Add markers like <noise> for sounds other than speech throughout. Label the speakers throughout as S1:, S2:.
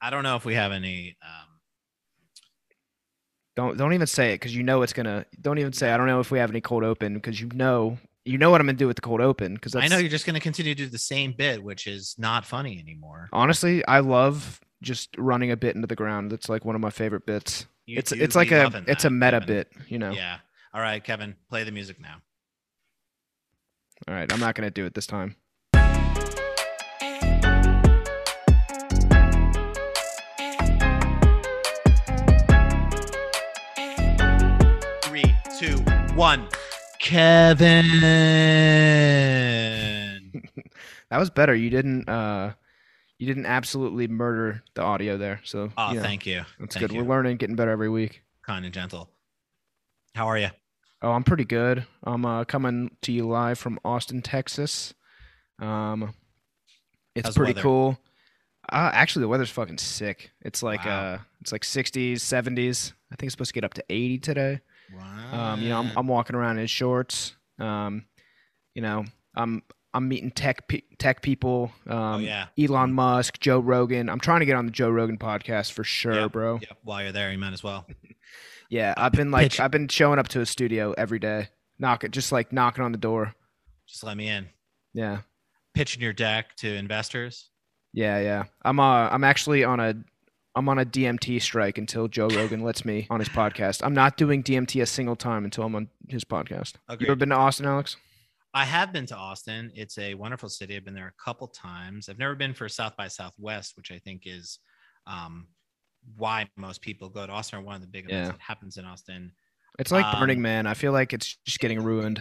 S1: I don't know if we have any. Um,
S2: Don't don't even say it because you know it's gonna. Don't even say I don't know if we have any cold open because you know you know what I'm gonna do with the cold open because
S1: I know you're just going to continue to do the same bit, which is not funny anymore.
S2: honestly I love just running a bit into the ground. It's like one of my favorite bits.
S1: You
S2: it's it's like a it's a meta
S1: Kevin.
S2: bit, you know.
S1: Yeah. All right, Kevin, play the music now.
S2: All right, I'm not gonna do it this time.
S1: One. Kevin. <laughs>
S2: That was better. You didn't uh you didn't absolutely murder the audio there. So
S1: Oh,
S2: yeah,
S1: thank you.
S2: that's
S1: Thank
S2: good.
S1: you.
S2: We're learning, getting better every week.
S1: Kind and gentle. How are you?
S2: Oh, I'm pretty good. I'm uh, coming to you live from Austin, Texas. Um, it's
S1: How's
S2: pretty cool. Uh, actually, the weather's fucking sick. It's like
S1: Wow.
S2: uh, it's like 60s, 70s. I think it's supposed to get up to 80 today.
S1: Wow.
S2: Um, you know, I'm, I'm walking around in shorts. Um, you know, I'm I'm meeting tech pe- tech people. Um,
S1: oh yeah.
S2: Elon Musk, Joe Rogan. I'm trying to get on the Joe Rogan podcast for sure,
S1: Yep.
S2: bro.
S1: Yep. While you're there, you might as well. <laughs>
S2: Yeah, I've been like
S1: pitch-
S2: I've been showing up to a studio every day, knocking just like knocking on the door.
S1: Just let me in.
S2: Yeah.
S1: Pitching your deck to investors.
S2: Yeah, yeah. I'm uh I'm actually on a I'm on a DMT strike until Joe Rogan lets me on his podcast. I'm not doing DMT a single time until I'm on his podcast. You ever been to Austin, Alex?
S1: I have been to Austin. It's a wonderful city. I've been there a couple times. I've never been for South by Southwest, which I think is um, why most people go to Austin or one of the big events
S2: Yeah.
S1: that happens in Austin.
S2: It's like
S1: Um,
S2: Burning Man. I feel like it's just getting ruined.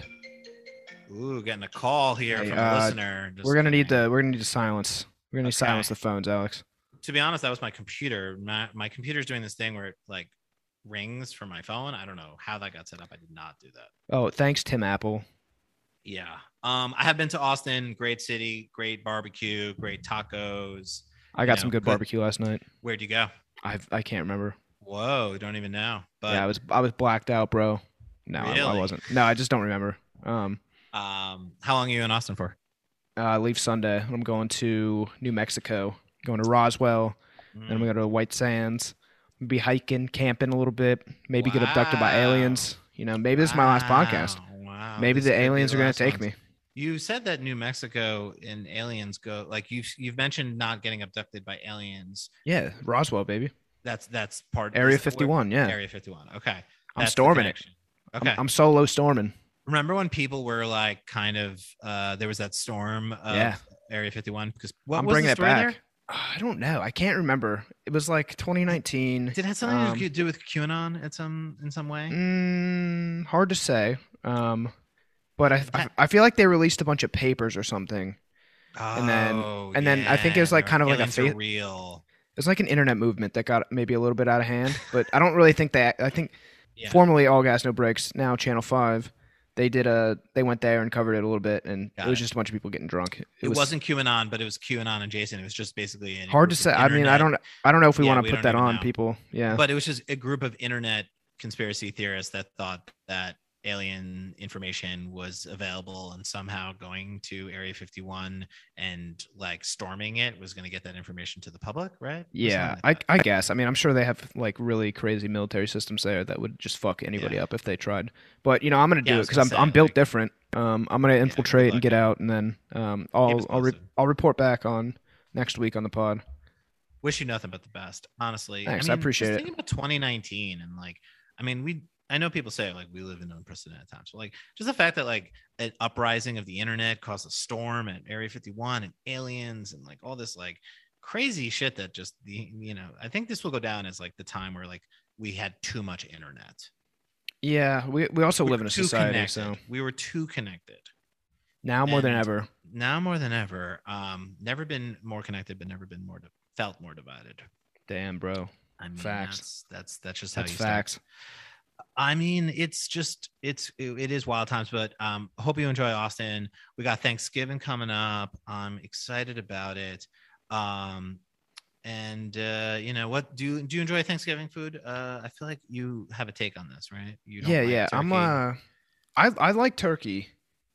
S1: Ooh, getting a call here
S2: Hey,
S1: from a
S2: uh,
S1: listener. Just
S2: we're gonna need
S1: kidding.
S2: to we're gonna need to silence. We're gonna need to
S1: Okay.
S2: silence the phones, Alex.
S1: To be honest, that was my computer. My, my computer's doing this thing where it like rings for my phone. I don't know how that got set up. I did not do that.
S2: Oh, thanks, Tim Apple.
S1: Yeah. Um, I have been to Austin. Great city. Great barbecue. Great tacos.
S2: I got
S1: You
S2: some good
S1: good-
S2: barbecue last night.
S1: Where'd you go?
S2: I I can't remember.
S1: Whoa, don't even know. But
S2: yeah, I was I was blacked out, bro. No, I, I wasn't. No, I just don't remember. Um,
S1: Um, how long are you in Austin for?
S2: uh, I leave Sunday. I'm going to New Mexico. Going to Roswell. Then we go to White Sands. Be hiking, camping a little bit. Maybe get abducted by aliens. You know, maybe this is my last podcast.
S1: Wow, Wow.
S2: Maybe
S1: this
S2: the aliens are going to take
S1: ones.
S2: me.
S1: You said that New Mexico and aliens go like you've you've mentioned not getting abducted by aliens.
S2: Yeah, Roswell, baby.
S1: That's that's part
S2: Area
S1: is that where-
S2: 51. Yeah,
S1: Area 51. Okay.
S2: I'm storming it.
S1: connection.
S2: I'm-
S1: Okay.
S2: I'm, solo storming.
S1: Remember when people were like kind of uh there was that storm of
S2: Yeah.
S1: Area 51 because what
S2: I'm
S1: was
S2: bringing
S1: the
S2: it back.
S1: there?
S2: I don't know. I can't remember. It was like 2019.
S1: Did it have something
S2: Um,
S1: to do with QAnon at some in some way?
S2: Mm, hard to say. Um, but I, I I feel like they released a bunch of papers or something. and then-
S1: Oh,
S2: and then I think it was, like, kind of like a fa-
S1: real.
S2: It was like an internet movement that got maybe a little bit out of hand. But I don't really think that. I think <laughs>
S1: Yeah.
S2: formerly All Gas No Brakes, now Channel Five, they did a they went there and covered it a little bit, and
S1: Got
S2: it was
S1: it.
S2: just a bunch of people getting drunk.
S1: It, was, not QAnon, but it was QAnon and Jason. It was just basically
S2: hard to say.
S1: of
S2: I mean, I don't I don't know if we
S1: Yeah,
S2: want to put that on
S1: know.
S2: people. Yeah,
S1: But it was just a group of internet conspiracy theorists that thought that alien information was available and somehow going to Area 51 and like storming it was going to get that information to the public, right?
S2: Yeah.
S1: something
S2: I. I guess. I mean, I'm sure they have like really crazy military systems there that would just fuck anybody
S1: Yeah.
S2: up if they tried. But you know, I'm gonna
S1: Yeah,
S2: do it because I'm I'm built
S1: like-
S2: different. Um, I'm gonna
S1: good
S2: infiltrate and get out, and then um, I'll I'll re- I'll report back on next week on the pod.
S1: wish you nothing but the best, honestly.
S2: Thanks, I appreciate
S1: just
S2: it.
S1: Think about 2019 and like, I mean, we. I know people say like we live in unprecedented times. So like just the fact that like an uprising of the internet caused a storm at Area 51 and aliens and like all this like crazy shit that just the you know I think this will go down as like the time where like we had too much internet.
S2: Yeah, we we also
S1: We
S2: live in a society,
S1: connected.
S2: so
S1: we were too connected.
S2: now more than ever.
S1: Now more than ever, um, never been more connected, but never been more di- felt more divided.
S2: Damn, bro.
S1: I mean,
S2: Facts.
S1: That's that's that's just how
S2: That's
S1: you start. I mean, it's just it's it, is wild times, but um, hope you enjoy Austin. We got Thanksgiving coming up. I'm excited about it. Um, and uh, you know what? Do you do you enjoy Thanksgiving food? Uh, I feel like you have a take on this, right? You don't
S2: Yeah,
S1: like
S2: yeah. I'm uh, I I like turkey.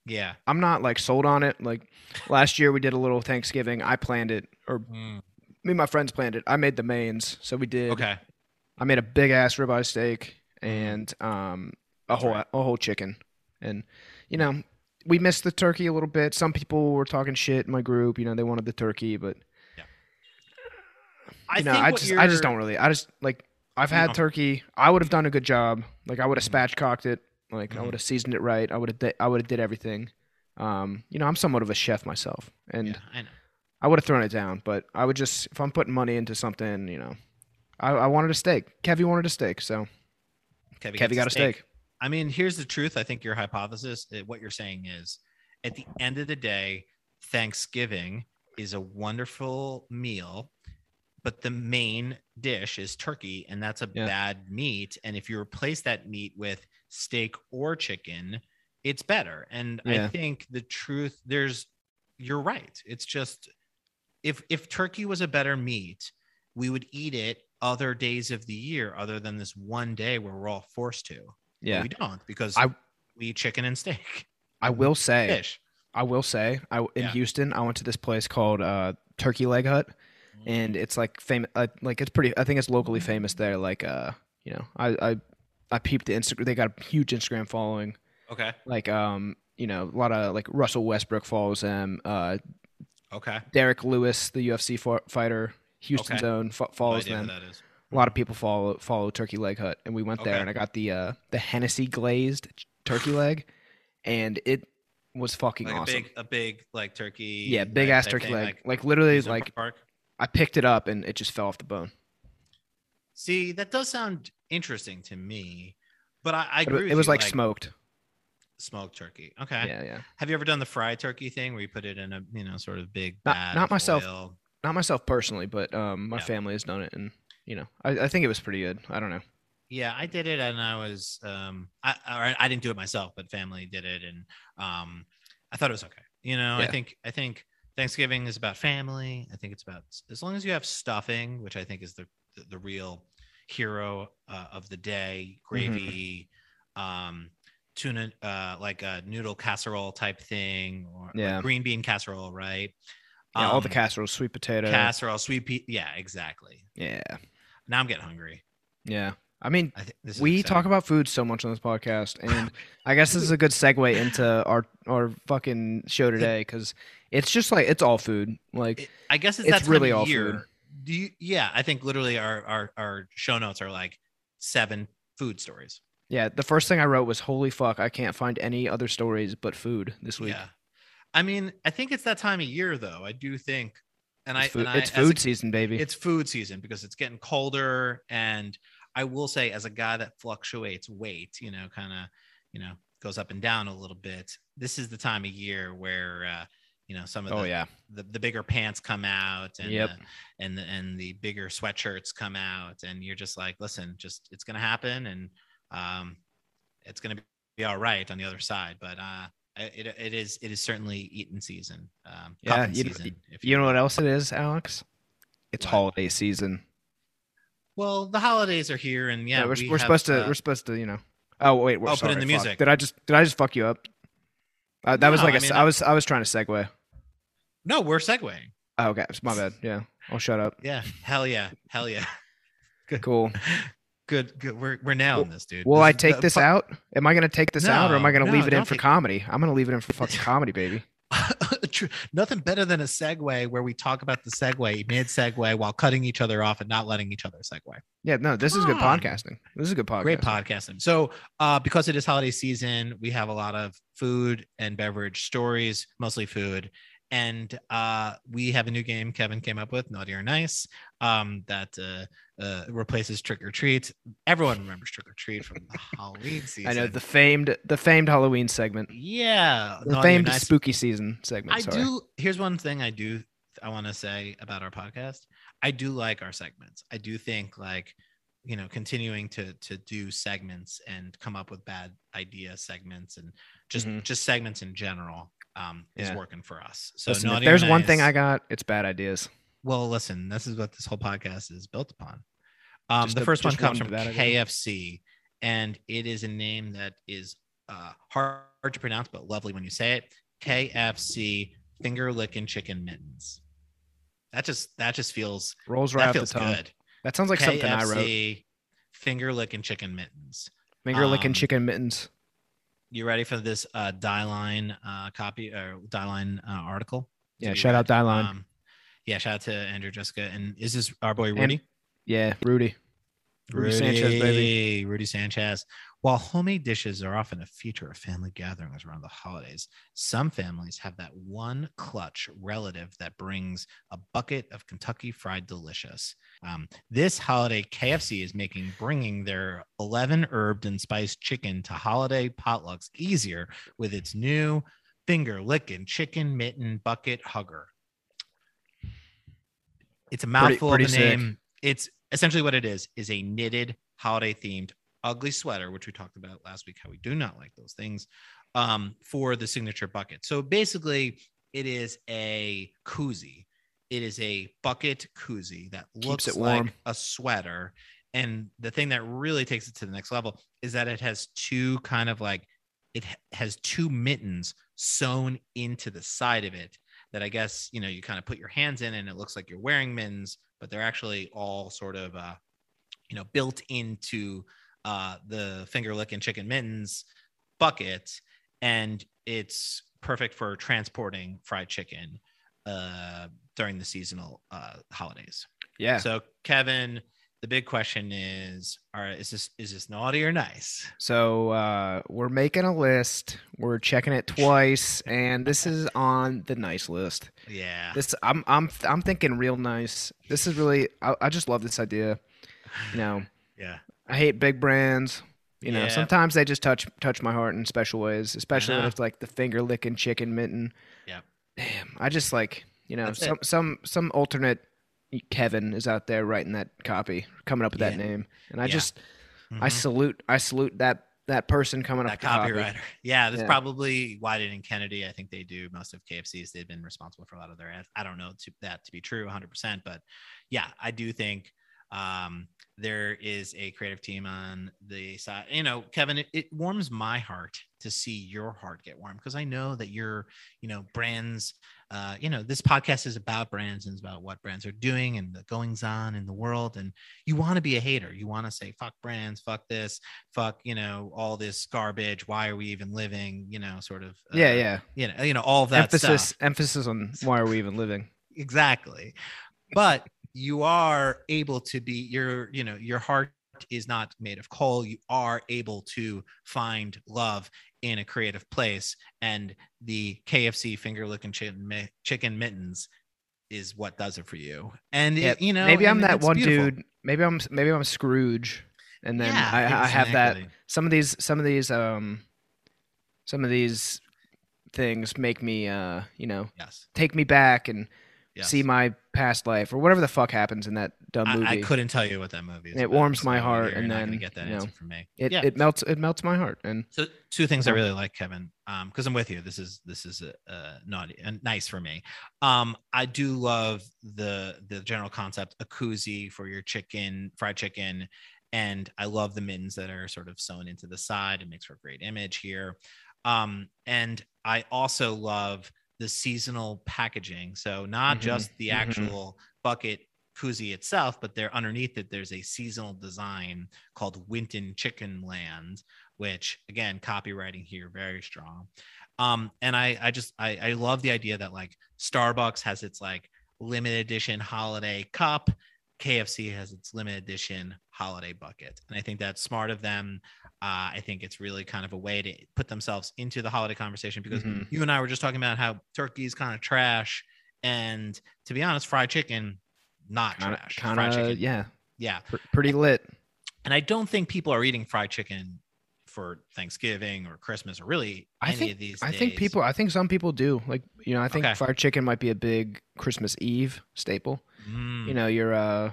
S1: yeah.
S2: I'm not like sold on it. Like last year we did a little Thanksgiving. I planned it or
S1: Mm.
S2: me and my friends planned it. I made the mains, so we did.
S1: Okay.
S2: I made a big ass ribeye steak and um a whole
S1: right.
S2: a whole chicken, and you know we missed the turkey a little bit. Some people were talking shit in my group. You know they wanted the turkey, but
S1: I
S2: you know
S1: think
S2: I just I just
S1: you're-
S2: don't really. I just like I've had
S1: know.
S2: turkey. I would have done a good job. Like I would have
S1: Mhm.
S2: spatchcocked it. Like I
S1: Mhm.
S2: would have seasoned it right. I would have di- I would have did everything. Um, you know I'm somewhat of a chef myself, and
S1: Yeah, I know.
S2: I would have thrown it down. But I would just if I'm putting money into something, you know, I, I wanted a steak. Kevy wanted a steak, so
S1: Kevy,
S2: Kevy
S1: gets
S2: got a steak.
S1: I mean, here's the truth. I think your hypothesis, what you're saying is, at the end of the day, Thanksgiving is a wonderful meal, but the main dish is turkey, and that's a
S2: Yeah.
S1: bad meat. And if you replace that meat with steak or chicken, it's better. And I think the truth, there's, you're right. It's just, if if turkey was a better meat, we would eat it other days of the year, other than this one day where we're all forced to. But
S2: Yeah,
S1: we don't because
S2: I-
S1: we eat chicken and steak.
S2: I will <laughs> say,
S1: Fish.
S2: I will say, I in
S1: Yeah.
S2: Houston, I went to this place called uh, Turkey Leg Hut, and it's like famous. Uh, like it's pretty. I think it's locally famous there. Like uh, you know, I I I peeped the Instagram. They got a huge Instagram following.
S1: Okay.
S2: Like um, you know, a lot of like Russell Westbrook follows them. Uh,
S1: Okay.
S2: Derrick Lewis, the UFC fi- fighter, Houston's
S1: Okay.
S2: own, fo- follows them. A lot of people follow follow Turkey Leg Hut, and we went there, and I got the uh the Hennessy glazed turkey <sighs> leg, and it was fucking
S1: Like
S2: awesome.
S1: a big, a big like turkey.
S2: yeah, big ass turkey
S1: thing,
S2: leg. Like, literally, like
S1: park.
S2: I picked it up and it just fell off the bone.
S1: See, that does sound interesting to me, but I, I agree.
S2: it, it was
S1: you,
S2: like, smoked.
S1: smoked turkey. Okay.
S2: Yeah, yeah.
S1: Have you ever done the fried turkey thing where you put it in a you know sort of big
S2: Not- not myself.
S1: oil?
S2: Not myself personally, but um, my
S1: Yeah.
S2: family has done it, and you know, I, I think it was pretty good. I don't know.
S1: Yeah, I did it, and I was um, I or I didn't do it myself, but family did it, and um, I thought it was okay. You know, I think I think Thanksgiving is about family. I think it's about as long as you have stuffing, which I think is the the, the real hero uh, of the day,
S2: Mm-hmm.
S1: gravy, um, tuna, uh, like a noodle casserole type thing, or
S2: Yeah.
S1: green bean casserole, right?
S2: Yeah, all the
S1: Um,
S2: casseroles, sweet potato.
S1: casserole, sweet pea. Yeah, exactly.
S2: yeah,
S1: Now I'm getting hungry.
S2: yeah. I mean,
S1: I
S2: we
S1: exciting.
S2: talk about food so much on this podcast, <laughs> and I guess this is a good segue into our our fucking show today because it's just like it's all food. Like
S1: It- I guess it's,
S2: It's
S1: that
S2: really all
S1: year.
S2: food.
S1: Do you? Yeah, I think literally our our our show notes are like seven food stories.
S2: Yeah, the first thing I wrote was holy fuck, I can't find any other stories but food this week.
S1: Yeah, I mean, I think it's that time of year though. I do think, and I
S2: It's food,
S1: and I,
S2: it's
S1: as a-
S2: season, baby.
S1: it's food season because it's getting colder, and I will say, as a guy that fluctuates weight, you know, kind of, you know, goes up and down a little bit. This is the time of year where. uh you know some of the,
S2: oh,
S1: the,
S2: yeah.
S1: the the bigger pants come out and
S2: Yep.
S1: the, and the, and the bigger sweatshirts come out and you're just like listen just it's gonna happen and um it's gonna be all right on the other side but uh it, it is it is certainly eating season um
S2: Yeah, you know-
S1: season, if
S2: You know what else it is, Alex? It's
S1: What?
S2: holiday season.
S1: well the holidays are here and yeah,
S2: we're,
S1: we
S2: we're
S1: have,
S2: supposed to
S1: uh,
S2: we're supposed to you know. Oh wait, we're
S1: Oh, put in
S2: sorry,
S1: the
S2: fuck.
S1: music.
S2: Did I just did I just fuck you up? Uh, that was like a
S1: I mean,
S2: I was I was trying to segue.
S1: no we're segueing
S2: Oh, okay, it's my bad. Yeah, I'll shut up.
S1: yeah hell yeah hell yeah <laughs>
S2: Cool. <laughs>
S1: good good we're, we're nailing this dude
S2: Will
S1: This
S2: I take
S1: the
S2: this out? Am I gonna take this out, or am I gonna
S1: no,
S2: leave it in for
S1: take-
S2: comedy? I'm gonna leave it in for fucking <laughs> comedy, baby. <laughs>
S1: True. Nothing better than a segue where we talk about the segue mid segue while cutting each other off and not letting each other segue.
S2: Yeah, no, this is good
S1: on.
S2: podcasting. This is good podcasting.
S1: Great podcasting. So, uh, because it is holiday season, we have a lot of food and beverage stories, mostly food. And uh, we have a new game Kevin came up with, Naughty or Nice, um, that uh, uh, replaces Trick or Treat. Everyone remembers Trick or Treat from the <laughs> Halloween season.
S2: I know the famed the famed Halloween segment,
S1: yeah,
S2: the
S1: Naughty
S2: famed
S1: Nice.
S2: spooky season segment.
S1: I
S2: sorry.
S1: do. Here's one thing I do. I want to say about our podcast. I do like our segments. I do think like, you know, continuing to to do segments and come up with bad idea segments and just
S2: Mhm.
S1: just segments in general um, is
S2: Yeah.
S1: working for us. So
S2: Listen, if there's one thing I got, it's bad ideas.
S1: well, listen, this is what this whole podcast is built upon. Um, the
S2: a-
S1: first one comes from. KFC, and it is a name that is uh, hard to pronounce, but lovely when you say it. KFC finger licking chicken mittens. that just that just feels
S2: Rolls right
S1: that
S2: off the
S1: feels
S2: tongue.
S1: good.
S2: That sounds like something I wrote.
S1: Finger licking chicken mittens.
S2: Finger licking
S1: um,
S2: chicken mittens.
S1: You ready for this uh, Dieline uh, copy or Dieline uh, article?
S2: Yeah, shout out
S1: read?
S2: Dieline.
S1: Um, yeah, shout out to Andrew Jessica. And is this our boy
S2: And-
S1: Rudy?
S2: Yeah, Rudy. Rudy Sanchez, baby.
S1: Rudy Sanchez. While homemade dishes are often a feature of family gatherings around the holidays, some families have that one clutch relative that brings a bucket of Kentucky Fried Delicious. Um, this holiday, KFC is making bringing their 11 herbed and spiced chicken to holiday potlucks easier with its new finger licking chicken mitten bucket hugger. It's a mouthful
S2: pretty
S1: of a name. It's essentially what it is is a knitted holiday themed ugly sweater, which we talked about last week, how we do not like those things, um, for the signature bucket. So basically, it is a koozie. It is a bucket koozie that looks like a sweater. And the thing that really takes it to the next level is that it has two kind of like it has two mittens sewn into the side of it that I guess you know you kind of put your hands in and it looks like you're wearing mittens, but they're actually all sort of uh, you know built into uh, the finger licking chicken mittens bucket, and it's perfect for transporting fried chicken uh, during the seasonal uh, holidays.
S2: Yeah.
S1: So Kevin, the big question is: All right, is this is this naughty or nice?
S2: So uh, we're making a list. We're checking it twice, and this <laughs> is on the nice list.
S1: Yeah.
S2: This I'm I'm I'm thinking real nice. This is really I, I just love this idea. You know, <sighs>
S1: Yeah.
S2: I hate big brands. You know,
S1: Yeah.
S2: sometimes they just touch touch my heart in special ways, especially
S1: know.
S2: it's like the finger licking chicken mitten.
S1: yeah
S2: Damn, I just like you know
S1: That's it.
S2: some some some alternate Kevin is out there writing that copy, coming up with that name, and I
S1: Yeah.
S2: just I
S1: Mhm.
S2: salute I salute that that person coming
S1: that
S2: up with the copy.
S1: copywriter. Yeah, that's
S2: Yeah.
S1: probably Wieden and Kennedy. I think they do most of KFC's. They've been responsible for a lot of their ads. I don't know to, that to be true 100%, but yeah, I do think um, there is a creative team on the side. You know, Kevin, it, it warms my heart to see your heart get warm because I know that you're, you know, brands. Uh, you know, this podcast is about brands and it's about what brands are doing and the goings on in the world. And you want to be a hater. You want to say, fuck brands, fuck this, fuck, you know, all this garbage. Why are we even living? You know, sort of. uh,
S2: Yeah, yeah.
S1: You know, you know, all of that
S2: emphasis
S1: stuff.
S2: emphasis on why are we even living?
S1: Exactly. But you are able to be your, you know, your heart is not made of coal. You are able to find love in a creative place. And the KFC finger licking chicken, chicken mittens is what does it for you. And
S2: Yeah,
S1: it, you know,
S2: maybe I'm that one
S1: beautiful.
S2: dude. Maybe I'm maybe I'm Scrooge, and then
S1: Yeah,
S2: I, I have that. Some of these some of these um some of these things make me uh you know
S1: Yes.
S2: take me back and
S1: yes.
S2: see my past life or whatever the fuck happens in that dumb movie.
S1: I, I couldn't tell you what that movie is.
S2: It
S1: about,
S2: warms my heart, and then,
S1: get that
S2: you know,
S1: answer from me.
S2: it
S1: yeah.
S2: it melts it melts my heart and
S1: So two things I really like, Kevin, um, because I'm with you. This is this is uh, uh, naughty and nice for me. Um, I do love the the general concept, a koozie for your chicken, fried chicken, and I love the mittens that are sort of sewn into the side. It makes for a great image here. Um, and I also love the seasonal packaging. So not
S2: Mhm,
S1: just the
S2: mhm.
S1: actual bucket koozie itself, but there underneath it, there's a seasonal design called Winton Chicken Land, which again, copywriting here very strong. Um, and I, I just, I, I love the idea that like Starbucks has its like limited edition holiday cup. KFC has its limited edition holiday bucket. And I think that's smart of them. Uh, I think it's really kind of a way to put themselves into the holiday conversation because
S2: Mhm.
S1: you and I were just talking about how turkey is kind of trash. And to be honest, fried chicken, not
S2: kind
S1: trash.
S2: of
S1: fried chicken,
S2: yeah
S1: yeah.
S2: pr- pretty lit.
S1: And I don't think people are eating fried chicken for Thanksgiving or Christmas or really
S2: I
S1: any
S2: think
S1: of these.
S2: I think people I think some people do like you know I think
S1: Okay.
S2: fried chicken might be a big Christmas Eve staple.
S1: Mm.
S2: You know you're uh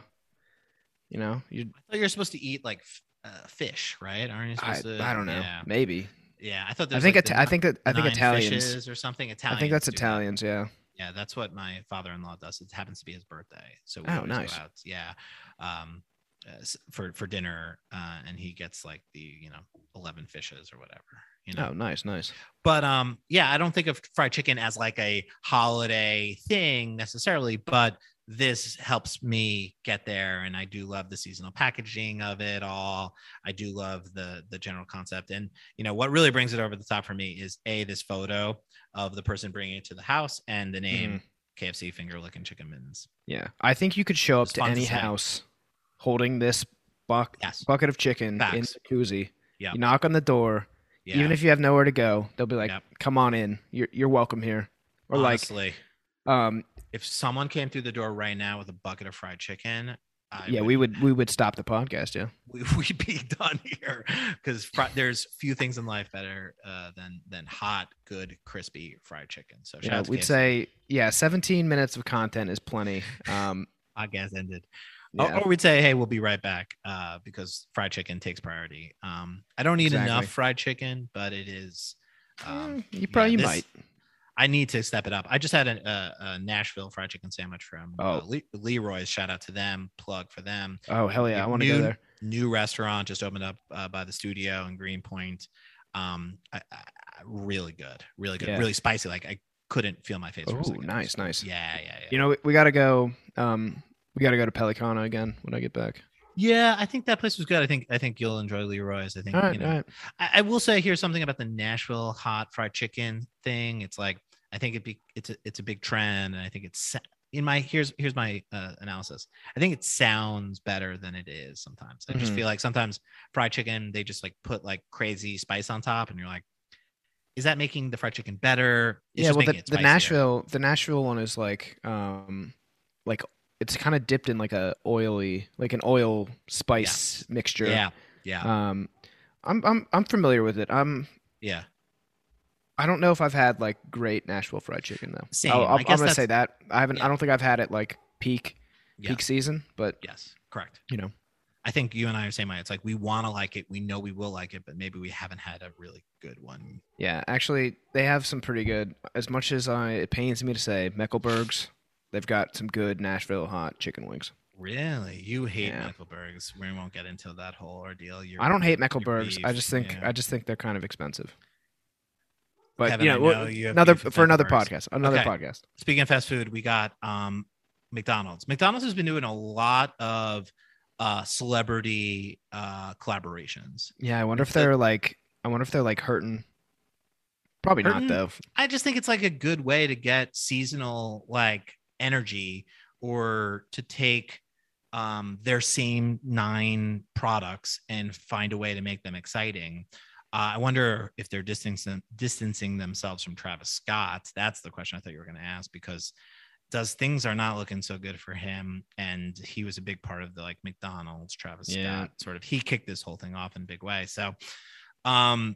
S2: you know you
S1: I thought you're supposed to eat like uh, fish, right? Aren't you
S2: I,
S1: to?
S2: I don't know
S1: Yeah,
S2: maybe
S1: yeah. I thought.
S2: I think
S1: like,
S2: Ita-
S1: the
S2: I think that I think Italians
S1: or something. Italians.
S2: I think that's
S1: do that.
S2: Italians yeah
S1: Yeah, that's what my father-in-law does. It happens to be his birthday, so we
S2: Oh, nice.
S1: go out. Yeah, um, uh, for for dinner, uh, and he gets like the you know eleven fishes or whatever. You know,
S2: oh nice nice
S1: but um yeah i don't think of fried chicken as like a holiday thing necessarily but this helps me get there and i do love the seasonal packaging of it all i do love the the general concept and you know what really brings it over the top for me is a this photo of the person bringing it to the house and the name kfc finger licking chicken mittens
S2: Yeah, I think you could show up to
S1: fun to
S2: any house holding this buck
S1: yes
S2: bucket of chicken in
S1: Facts.
S2: the koozie.
S1: Yeah.
S2: You knock on the door,
S1: yeah.
S2: even if you have nowhere to go, they'll be like,
S1: Yep.
S2: "Come on in. You're you're welcome here." Or
S1: honestly
S2: like, um,
S1: if someone came through the door right now with a bucket of fried chicken I
S2: yeah, we would we would stop the podcast. Yeah. <laughs>
S1: we, we'd be <laughs> done here because fri- there's few things in life better uh, than than hot, good, crispy fried chicken. So
S2: Yeah, we'd say yeah, 17 minutes of content is plenty. Um, <laughs>
S1: podcast ended.
S2: yeah.
S1: Or, or we'd say, hey, we'll be right back uh, because fried chicken takes priority. Um, I don't eat
S2: Exactly.
S1: enough fried chicken, but it is. Um,
S2: Eh, you probably
S1: yeah, this-
S2: might.
S1: I need to step it up. I just had a, a, a Nashville fried chicken sandwich from uh,
S2: Oh.
S1: Le- Leroy's. Shout out to them. Plug for them.
S2: Oh hell yeah, I want to go there.
S1: New restaurant just opened up uh, by the studio in Greenpoint. Um, I, I, really good, really good,
S2: Yeah.
S1: really spicy. Like I couldn't feel my face.
S2: Oh, nice, nice.
S1: Yeah, yeah, yeah.
S2: You know, we, we got to go. Um, we got to go to Pelicana again when I get back.
S1: yeah, I think that place was good. I think I think you'll enjoy Leroy's. I think
S2: right,
S1: you know.
S2: right.
S1: I, I will say here's something about the Nashville hot fried chicken thing. It's like I think it be it's a it's a big trend, and I think it's in my here's here's my uh, analysis. I think it sounds better than it is sometimes. I just
S2: Mhm.
S1: feel like sometimes fried chicken they just like put like crazy spice on top, and you're like, is that making the fried chicken better? It's
S2: yeah, well, the, the. Nashville, the Nashville one is like, um, like it's kind of dipped in like a oily, like an oil spice mixture.
S1: Yeah, yeah,
S2: Um, I'm I'm I'm familiar with it. I'm
S1: yeah.
S2: I don't know if I've had like great Nashville fried chicken though.
S1: Same.
S2: I'll,
S1: I
S2: I'm gonna say that I haven't.
S1: yeah.
S2: I don't think I've had it like peak
S1: Yeah.
S2: peak season, but
S1: Yes, correct.
S2: you know,
S1: I think you and I are same. It's like we want to like it, we know we will like it, but maybe we haven't had a really good one.
S2: yeah. Actually, they have some pretty good. As much as I, it pains me to say, Mekelburg's. They've got some good Nashville hot chicken wings.
S1: Really, you hate
S2: Yeah.
S1: We won't get into that whole ordeal. You're,
S2: I don't hate
S1: you're
S2: Mekelburg's. I just think
S1: yeah.
S2: I just think they're kind of expensive. But
S1: Kevin,
S2: you know,
S1: know you
S2: another for another podcast. Another
S1: Okay.
S2: podcast.
S1: Speaking of fast food, we got um McDonald's. McDonald's has been doing a lot of uh celebrity uh collaborations.
S2: Yeah, I wonder if
S1: It's a-
S2: they're like. I wonder if they're like hurting. Probably
S1: Hurting?
S2: not though.
S1: I just think it's like a good way to get seasonal like energy or to take um, their same nine products and find a way to make them exciting. Uh, I wonder if they're distancing distancing themselves from Travis Scott. That's the question I thought you were going to ask because does things are not looking so good for him, and he was a big part of the like McDonald's Travis
S2: Yeah.
S1: Scott sort of. He kicked this whole thing off in a big way. So, um,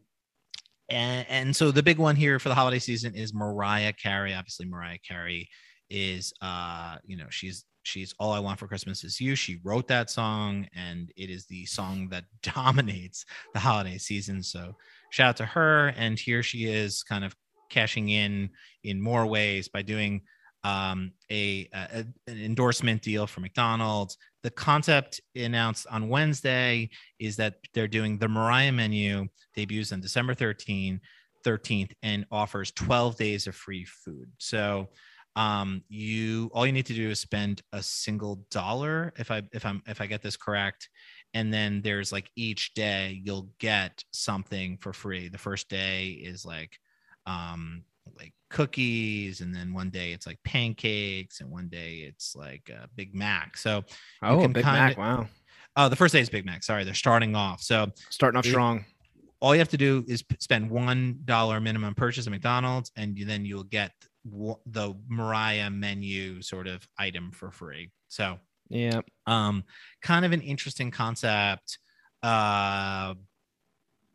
S1: and, and so the big one here for the holiday season is Mariah Carey. Obviously, Mariah Carey is uh, you know, she's she's all I want for Christmas is you. She wrote that song and it is the song that <laughs> dominates the holiday season. So shout out to her. And here she is kind of cashing in in more ways by doing um, a, a an endorsement deal for McDonald's. The concept announced on Wednesday is that they're doing the Mariah menu debuts on December 13, 13th and offers 12 days of free food. So um you all you need to do is spend a single dollar if i if i'm if i get this correct and then there's like each day you'll get something for free the first day is like um like cookies and then one day it's like pancakes and one day it's like a big mac so
S2: Oh,
S1: can
S2: Big
S1: kinda-
S2: Mac. Wow,
S1: oh the first day is big mac sorry they're starting off so
S2: starting off
S1: It-
S2: strong.
S1: all you have to do is spend one dollar minimum purchase at McDonald's, and you, then you'll get the Mariah menu sort of item for free. So,
S2: Yeah,
S1: um, kind of an interesting concept. Uh,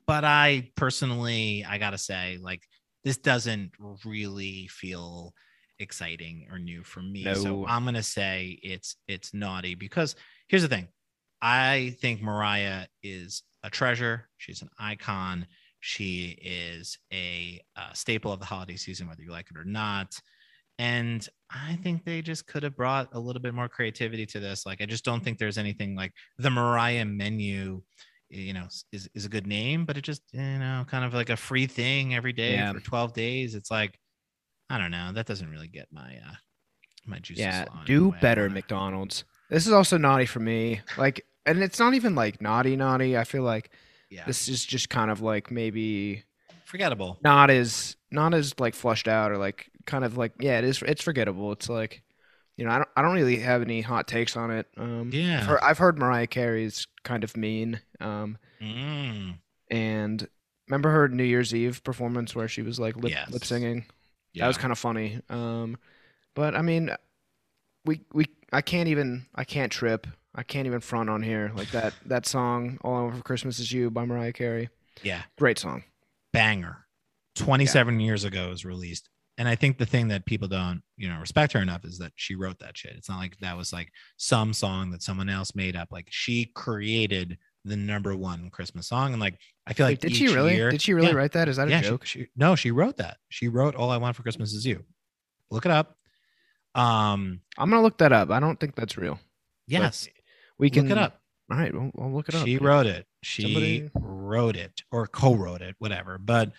S1: but I personally, I gotta say, like, this doesn't really feel exciting or new for me. So I'm gonna say it's it's naughty because here's the thing. I think Mariah is a treasure. She's an icon. She is a uh, staple of the holiday season, whether you like it or not. And I think they just could have brought a little bit more creativity to this. Like, I just don't think there's anything like the Mariah menu, you know, is, is a good name, but it just, you know, kind of like a free thing every day
S2: Yeah.
S1: for 12 days. It's like, I don't know. That doesn't really get my, uh, My juice.
S2: Yeah, do
S1: the way I
S2: better. McDonald's. This is also naughty for me. Like, and it's not even like naughty, naughty. I feel like
S1: Yeah,
S2: this is just kind of like maybe
S1: forgettable.
S2: not as not as like flushed out or like kind of like yeah, it is. It's forgettable. It's like you know, I don't I don't really have any hot takes on it. Um,
S1: Yeah.
S2: for, I've heard Mariah Carey's kind of mean. Um,
S1: Mm,
S2: and remember her New Year's Eve performance where she was like lip,
S1: Yes.
S2: lip singing.
S1: yeah.
S2: That was kind of funny. Um, but I mean, we we I can't even I can't trip. I can't even front on here like that. <sighs> That song "All I Want for Christmas Is You" by Mariah Carey.
S1: yeah.
S2: Great song.
S1: banger 27 years ago was released and i think the thing that people don't you know respect her enough is that she wrote that shit it's not like that was like some song that someone else made up like she created the number one christmas song and like i feel like
S2: Wait, did she really?
S1: year-
S2: did she really
S1: Yeah.
S2: write that? Is that a
S1: yeah, she-
S2: joke?
S1: She, no she wrote that she wrote all i want for christmas is you look it up um
S2: I'm gonna look that up. I don't think that's real.
S1: yes
S2: We can
S1: look it up
S2: All right, we'll, I'll look it up.
S1: She wrote it. She
S2: Somebody-
S1: wrote it or co-wrote it, whatever. But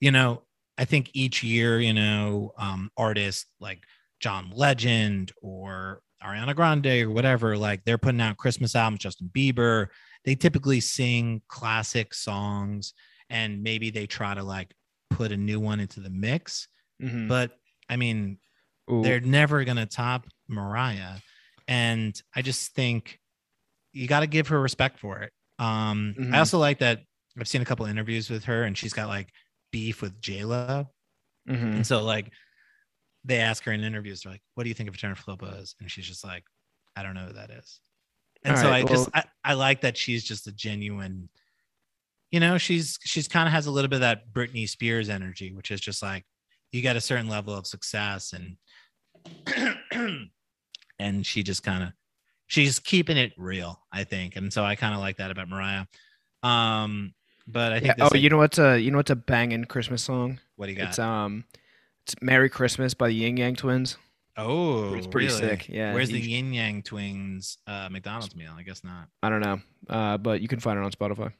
S1: you know, I think each year, you know, um, artists like John Legend or Ariana Grande or whatever, like they're putting out Christmas albums. Justin Bieber, they typically sing classic songs, and maybe they try to like put a new one into the mix.
S2: Mhm.
S1: But I mean,
S2: Ooh,
S1: they're never going to top Mariah. And I just think you got to give her respect for it. Um,
S2: Mhm.
S1: I also like that I've seen a couple interviews with her and she's got like beef with J Lo.
S2: mhm.
S1: And so like they ask her in interviews, they're like, what do you think of Jennifer Lopez? And she's just like, I don't know who that is. And
S2: All
S1: so
S2: right,
S1: I just I, I like that she's just a genuine, you know, she's she's kind of has a little bit of that Britney Spears energy, which is just like you got a certain level of success and <clears throat> and she just kind of she's keeping it real, I think. And so I kind of like that about Mariah. Um, but I
S2: Yeah,
S1: think
S2: oh,
S1: this,
S2: you know what's a you know what's a banging Christmas song?
S1: what do you got?
S2: It's um, it's "Merry Christmas" by the Yin Yang Twins.
S1: oh,
S2: it's pretty
S1: really?
S2: sick, yeah,
S1: Where's the Yin Yang Twins uh, McDonald's meal? I guess not.
S2: I don't know, uh, but you can find it on Spotify.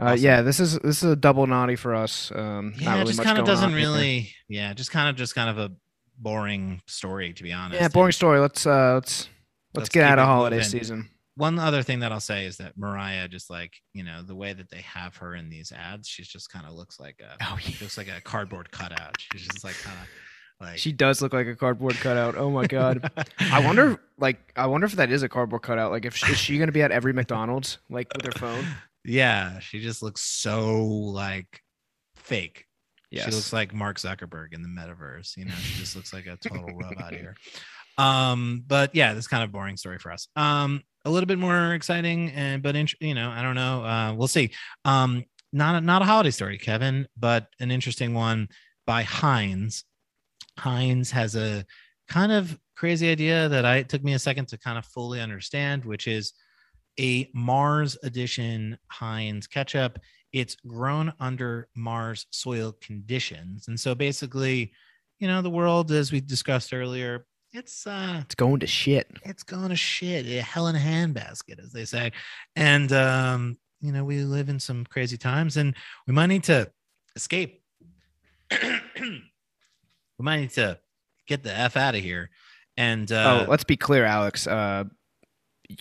S2: Uh,
S1: Awesome.
S2: Yeah, this is this is a double naughty for us. Um,
S1: Yeah,
S2: really
S1: just kind of doesn't really. Yeah, just kind of just kind of a boring story to be honest.
S2: Yeah, boring story. Let's uh, let's let's,
S1: Let's
S2: get out of holiday
S1: moving.
S2: season.
S1: One other thing that I'll say is that Mariah, just like you know, the way that they have her in these ads, she's just kind of looks like a
S2: Oh,
S1: she looks like a cardboard cutout. She's just like kind of like
S2: She does look like a cardboard cutout. Oh my god. I <laughs> wonder, like, I wonder if that is a cardboard cutout. Like, if is she gonna be at every McDonald's, like, with her phone?
S1: Yeah, she just looks so like fake.
S2: Yes.
S1: She looks like Mark Zuckerberg in the metaverse. You know, she just looks like a total robot <laughs> here. Um, but yeah, this kind of boring story for us. Um, a little bit more exciting, and but int- you know, I don't know. Uh, we'll see. Um, not a, not a holiday story, Kevin, but an interesting one by Heinz. Heinz has a kind of crazy idea that I took me a second to kind of fully understand, which is a Mars edition Heinz ketchup. It's grown under Mars soil conditions. And so basically, you know, the world, as we discussed earlier, it's uh
S2: It's going to shit.
S1: it's going to shit, a hell in a handbasket, as they say. And um, you know, we live in some crazy times and we might need to escape. <clears throat> we might need to get the F out of here. And uh
S2: oh, let's be clear, Alex. Uh,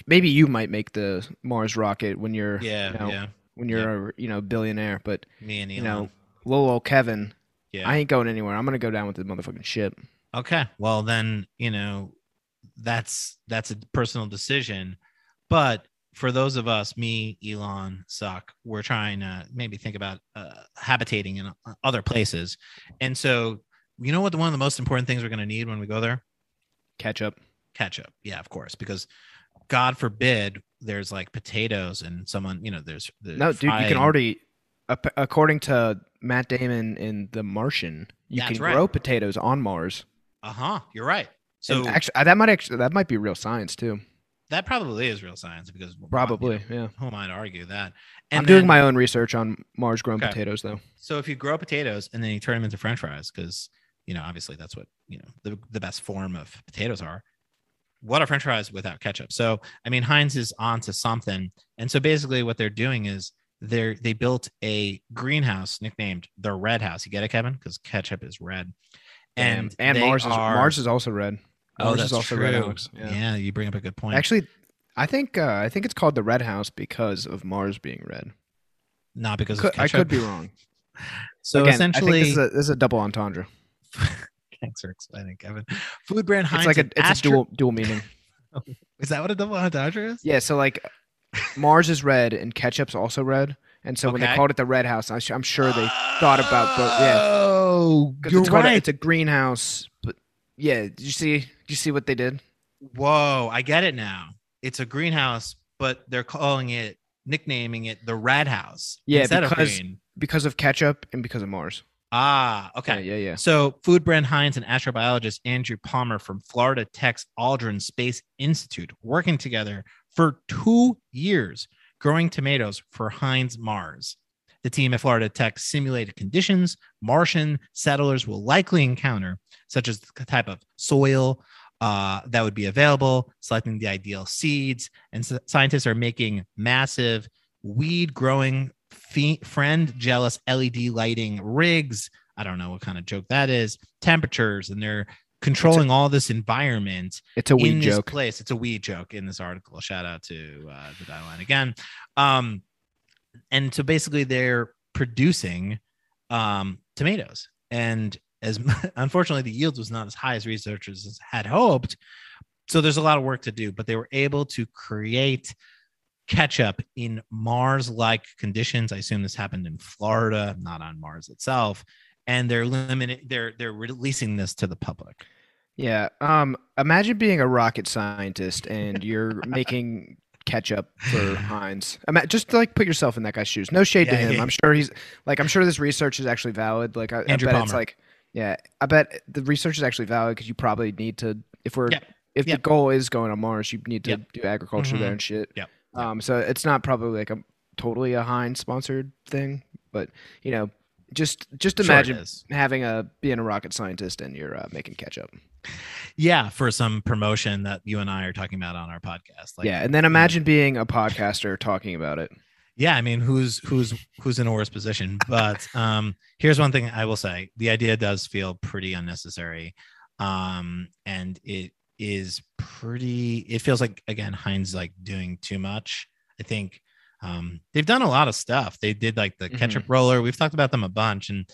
S2: maybe you might make the Mars rocket when you're,
S1: yeah,
S2: you know,
S1: yeah.
S2: when you're a you know billionaire. But
S1: Me and
S2: you know, little old Kevin,
S1: yeah.
S2: I ain't going anywhere. I'm gonna go down with the motherfucking ship.
S1: Okay. Well, then, you know, that's that's a personal decision. But for those of us, me, Elon, Zuck, we're trying to maybe think about uh, habitating in uh, other places. And so, you know what? One of the most important things we're going to need when we go there?
S2: Ketchup.
S1: Ketchup. Yeah, of course. Because God forbid there's like potatoes and someone, you know, there's, there's
S2: No, dude, you can already, according to Matt Damon in The Martian, you
S1: That's
S2: can
S1: right.
S2: grow potatoes on Mars.
S1: Uh-huh. You're right. So
S2: So actually, uh, that might actually that might be real science too.
S1: that probably is real science because you know,
S2: Probably, yeah.
S1: who am I to argue that?
S2: I'm
S1: And
S2: doing my own research on Mars grown
S1: Okay.
S2: potatoes though.
S1: So if you grow potatoes and then you turn them into French fries, because you know obviously that's what you know the, the best form of potatoes are. What are French fries without ketchup? So I mean Heinz is onto something, and so basically what they're doing is they're they built a greenhouse nicknamed the Red House. You get it, Kevin? Because ketchup is red, and
S2: and Mars is
S1: are-
S2: Mars is also red. Mars is also red, Alex.
S1: Yeah.
S2: Yeah.
S1: you bring up a good point.
S2: Actually, I think uh, I think it's called the Red House because of Mars being red.
S1: not because
S2: Could- I could be wrong. <laughs>
S1: So
S2: Again,
S1: essentially,
S2: I think this is, a, this is a double entendre. <laughs>
S1: thanks for explaining, Kevin. Food brand Heinz.
S2: It's like a it's a dual dual meaning. <laughs>
S1: Is that what a double entendre is?
S2: Yeah, so like Mars is red and ketchup's also red, and so when they called it the Red House, I'm sure they thought about both. Yeah,
S1: Oh, you're
S2: it's called a-
S1: right.
S2: it's a greenhouse, but yeah, did you see? Did you see what they did?
S1: Whoa, I get it now. It's a greenhouse, but they're calling it, nicknaming it the Red House
S2: Yeah,
S1: instead
S2: because-
S1: of green.
S2: Because of ketchup and because of Mars.
S1: Ah, okay.
S2: Yeah, yeah, yeah.
S1: So, food brand Heinz and astrobiologist Andrew Palmer from Florida Tech's Aldrin Space Institute working together for two years growing tomatoes for Heinz Mars. The team at Florida Tech simulated conditions Martian settlers will likely encounter, such as the type of soil uh, that would be available, selecting the ideal seeds, and s- scientists are making massive weed growing fe- friend jealous LED lighting rigs. I don't know what kind of joke that is. Temperatures, and they're controlling all this environment
S2: It's a
S1: in
S2: weed
S1: this
S2: joke.
S1: place. It's a weed joke in this article. Shout out to uh, the line again. Um, and so basically, they're producing um, tomatoes, and as <laughs> unfortunately, the yield was not as high as researchers had hoped. So there's a lot of work to do, but they were able to create ketchup in Mars-like conditions. I assume this happened in Florida, not on Mars itself. And they're limited. They're they're releasing this to the public.
S2: Yeah. Um. Imagine being a rocket scientist and you're <laughs> making ketchup for <laughs> Heinz. Ima- just like put yourself in that guy's shoes. No shade to him.
S1: yeah.
S2: I'm sure he's like I'm sure this research is actually valid. Like I, I bet it's like yeah. I bet the research is actually valid because you probably need to if we're if the goal is going on Mars, you need to do agriculture there
S1: Mhm.
S2: and shit.
S1: Yep.
S2: Um. So it's not probably like a totally a Heinz sponsored thing, but you know, just just imagine
S1: is.
S2: having a being a rocket scientist and you're uh, making ketchup.
S1: Yeah, for some promotion that you and I are talking about on our podcast. Like,
S2: yeah, and then imagine being a podcaster talking about it.
S1: yeah, I mean, who's who's who's in a worse position? But um, here's one thing I will say: the idea does feel pretty unnecessary, um, and it is pretty. It feels like again, Heinz like doing too much. I think um, they've done a lot of stuff. They did like the
S2: Mhm.
S1: ketchup roller. We've talked about them a bunch, and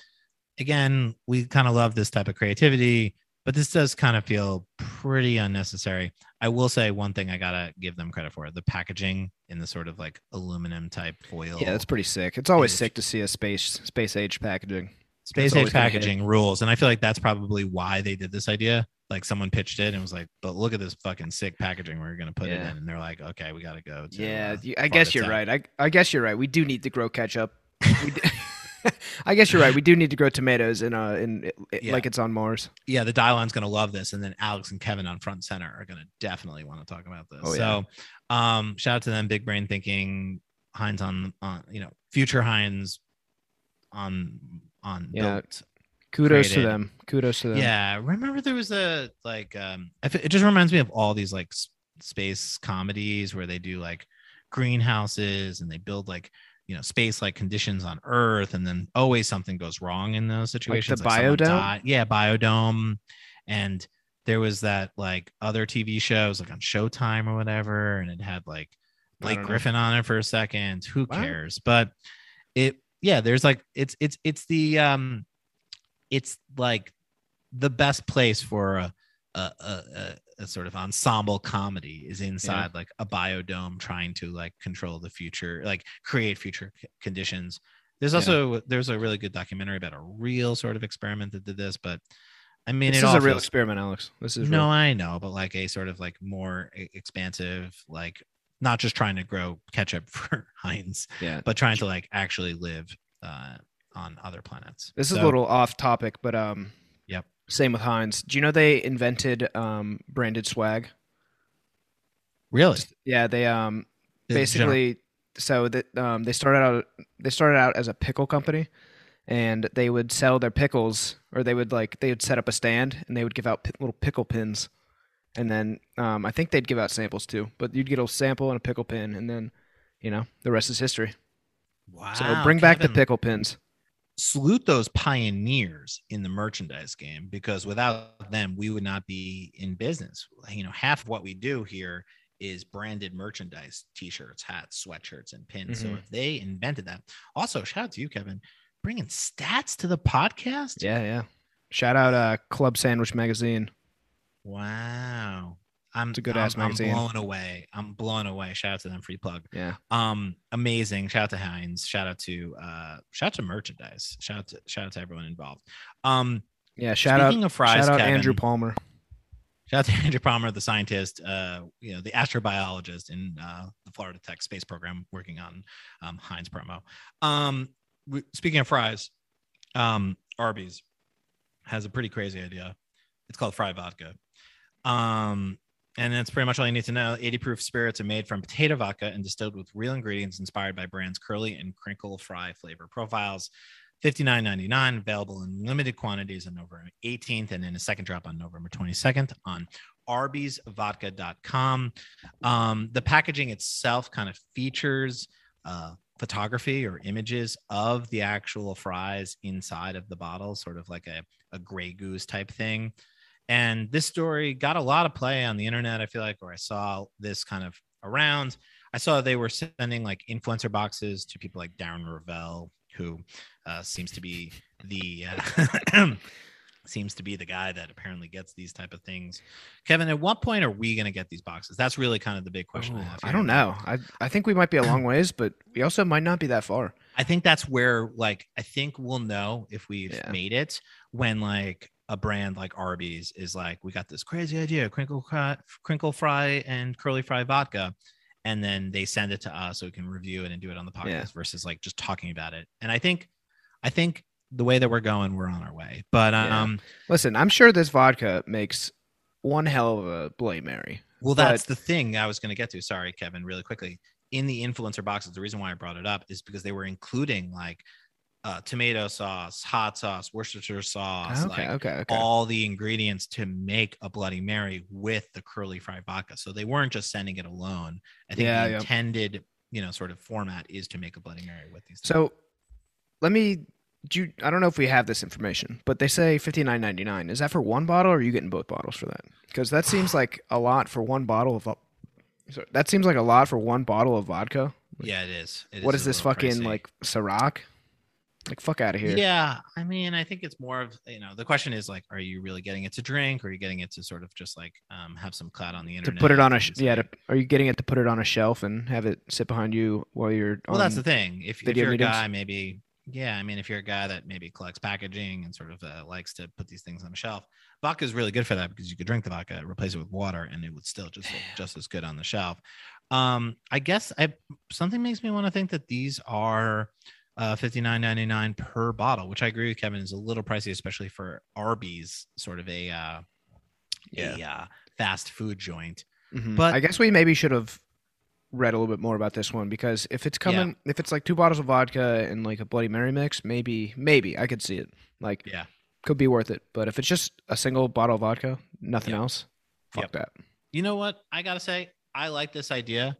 S1: again, we kind of love this type of creativity. But this does kind of feel pretty unnecessary. I will say one thing I gotta give them credit for: the packaging in the sort of like aluminum type foil.
S2: Yeah, that's pretty sick. It's always sick to see a space space age packaging.
S1: Space age
S2: always gonna hit.
S1: packaging rules, and I feel like that's probably why they did this idea. Like someone pitched it and was like, "But look at this fucking sick packaging we're gonna put it in," and they're like, "Okay, we gotta go." To,
S2: Yeah,
S1: uh,
S2: I guess you're right. I I guess you're right. We do need to grow ketchup. <laughs> <laughs> I guess you're right. We do need to grow tomatoes in uh in
S1: Yeah.
S2: like it's on Mars.
S1: yeah, the dial gonna love this, and then Alex and Kevin on front center are gonna definitely want to talk about this.
S2: Oh, yeah.
S1: So, um, shout out to them, big brain thinking, Heinz on, on you know, future Heinz on on
S2: Yeah.
S1: built.
S2: Kudos to them. Kudos to them.
S1: Yeah, remember there was a like, um, it just reminds me of all these like space comedies where they do like greenhouses and they build like you know space like conditions on Earth, and then always something goes wrong in those situations. someone
S2: Biodome?
S1: died- Yeah, biodome, and there was that like other TV shows like on Showtime or whatever, and it had like Blake
S2: don't know.
S1: Griffin on it for a second. Who cares? But it, yeah, there's like it's it's it's the um, it's like the best place for a a, a, a, a sort of ensemble comedy is inside like a biodome trying to like control the future like create future c- conditions there's
S2: Yeah.
S1: also there's a really good documentary about a real sort of experiment that did this but i mean
S2: this is a real
S1: feels-
S2: experiment, Alex. This is
S1: no
S2: real.
S1: i know but like a sort of like more expansive like not just trying to grow ketchup <laughs> for heinz
S2: yeah.
S1: but trying to like actually live uh on other planets
S2: This is
S1: So-
S2: a little off topic, but um.
S1: Yep.
S2: Same with Heinz. Do you know they invented um branded swag?
S1: really
S2: Yeah, they um
S1: The general-
S2: basically so that um, they started out they started out as a pickle company and they would sell their pickles or they would like they would set up a stand and they would give out pi- little pickle pins and then um, i think they'd give out samples too but you'd get a sample and a pickle pin and then you know the rest is history
S1: wow
S2: so bring back the pickle pins
S1: salute those pioneers in the merchandise game because without them we would not be in business you know half of what we do here is branded merchandise t-shirts hats sweatshirts and pins so
S2: Mhm.
S1: if they invented that also shout out to you kevin bringing stats to the podcast
S2: Yeah, yeah. Shout out uh, Club Sandwich Magazine.
S1: Wow. I'm
S2: It's a good
S1: I'm-
S2: ass
S1: I'm
S2: magazine.
S1: blown away. I'm blown away. Shout out to them free plug.
S2: Yeah.
S1: um amazing. Shout out to heinz. Shout out to uh shout out to merchandise. Shout out to shout out to everyone involved. Um
S2: Yeah. Shout out,
S1: speaking of fries
S2: shout out
S1: Kevin,
S2: Andrew Palmer.
S1: shout out to <laughs> andrew palmer the scientist uh you know the astrobiologist in uh the florida tech space program working on um heinz promo. Um speaking of fries um arby's has a pretty crazy idea. It's called fry vodka um and that's pretty much all you need to know. 80 proof spirits are made from potato vodka and distilled with real ingredients inspired by brands Curly and Crinkle Fry flavor profiles. $59.99, available in limited quantities on November 18th and in a second drop on November 22nd on arbysvodka.com. Um, the packaging itself kind of features uh, photography or images of the actual fries inside of the bottle, sort of like a, a Grey Goose type thing. And this story got a lot of play on the internet, I feel like, or I saw this kind of around. I saw they were sending like influencer boxes to people like Darren Rovell, who uh, seems to be the uh, <coughs> seems to be the guy that apparently gets these type of things. Kevin, at what point are we going to get these boxes? That's really kind of the big question.
S2: Ooh,
S1: have
S2: I don't know. I I think we might be a long <coughs> ways, but we also might not be that far.
S1: I think that's where like I think we'll know if we've
S2: Yeah.
S1: made it when like a brand like Arby's is like we got this crazy idea crinkle fry, crinkle fry and curly fry vodka and then they send it to us so we can review it and do it on the podcast
S2: Yeah.
S1: versus like just talking about it. And I think I think the way that we're going we're on our way. But
S2: Yeah.
S1: um
S2: Listen, I'm sure this vodka makes one hell of a Bloody Mary.
S1: Well,
S2: But-
S1: that's the thing I was going to get to. Sorry, Kevin, really quickly. In the influencer boxes, the reason why I brought it up is because they were including like uh, tomato sauce, hot sauce, Worcestershire sauce,
S2: okay,
S1: like
S2: okay, okay.
S1: all the ingredients to make a Bloody Mary with the curly fry vodka. So they weren't just sending it alone. I think
S2: Yeah,
S1: the
S2: yeah.
S1: intended, you know, sort of format is to make a Bloody Mary with these. things.
S2: So let me. Do you, I don't know if we have this information, but they say fifty nine ninety nine. Is that for one bottle, or are you getting both bottles for that? Because that seems like a lot for one bottle of. Sorry, that seems like a lot for one bottle of vodka.
S1: yeah, it is. It
S2: what
S1: is
S2: is this fucking
S1: pricey.
S2: like Ciroc? Like fuck out of here.
S1: Yeah, I mean, I think it's more of you know the question is like, are you really getting it to drink, or are you getting it to sort of just like um, have some clout on the internet?
S2: to put it on a sh- yeah. To, are you getting it to put it on a shelf and have it sit behind you while you're?
S1: well, that's the thing. If, if you're
S2: meetings?
S1: a guy, maybe yeah. I mean, if you're a guy that maybe collects packaging and sort of uh, likes to put these things on a shelf, vodka is really good for that because you could drink the vodka, replace it with water, and it would still just look just as good on the shelf. Um, I guess I something makes me want to think that these are uh, fifty nine ninety nine per bottle, which I agree with Kevin is a little pricey, especially for Arby's, sort of a uh, a uh, fast food joint.
S2: Mhm.
S1: But-
S2: I guess we maybe should have read a little bit more about this one because if it's coming, if it's like two bottles of vodka and like a Bloody Mary mix, maybe, maybe I could see it. Like,
S1: Yeah.
S2: could be worth it. But if it's just a single bottle of vodka, nothing
S1: Yep.
S2: else, fuck
S1: Yep.
S2: that.
S1: you know what i gotta say i like this idea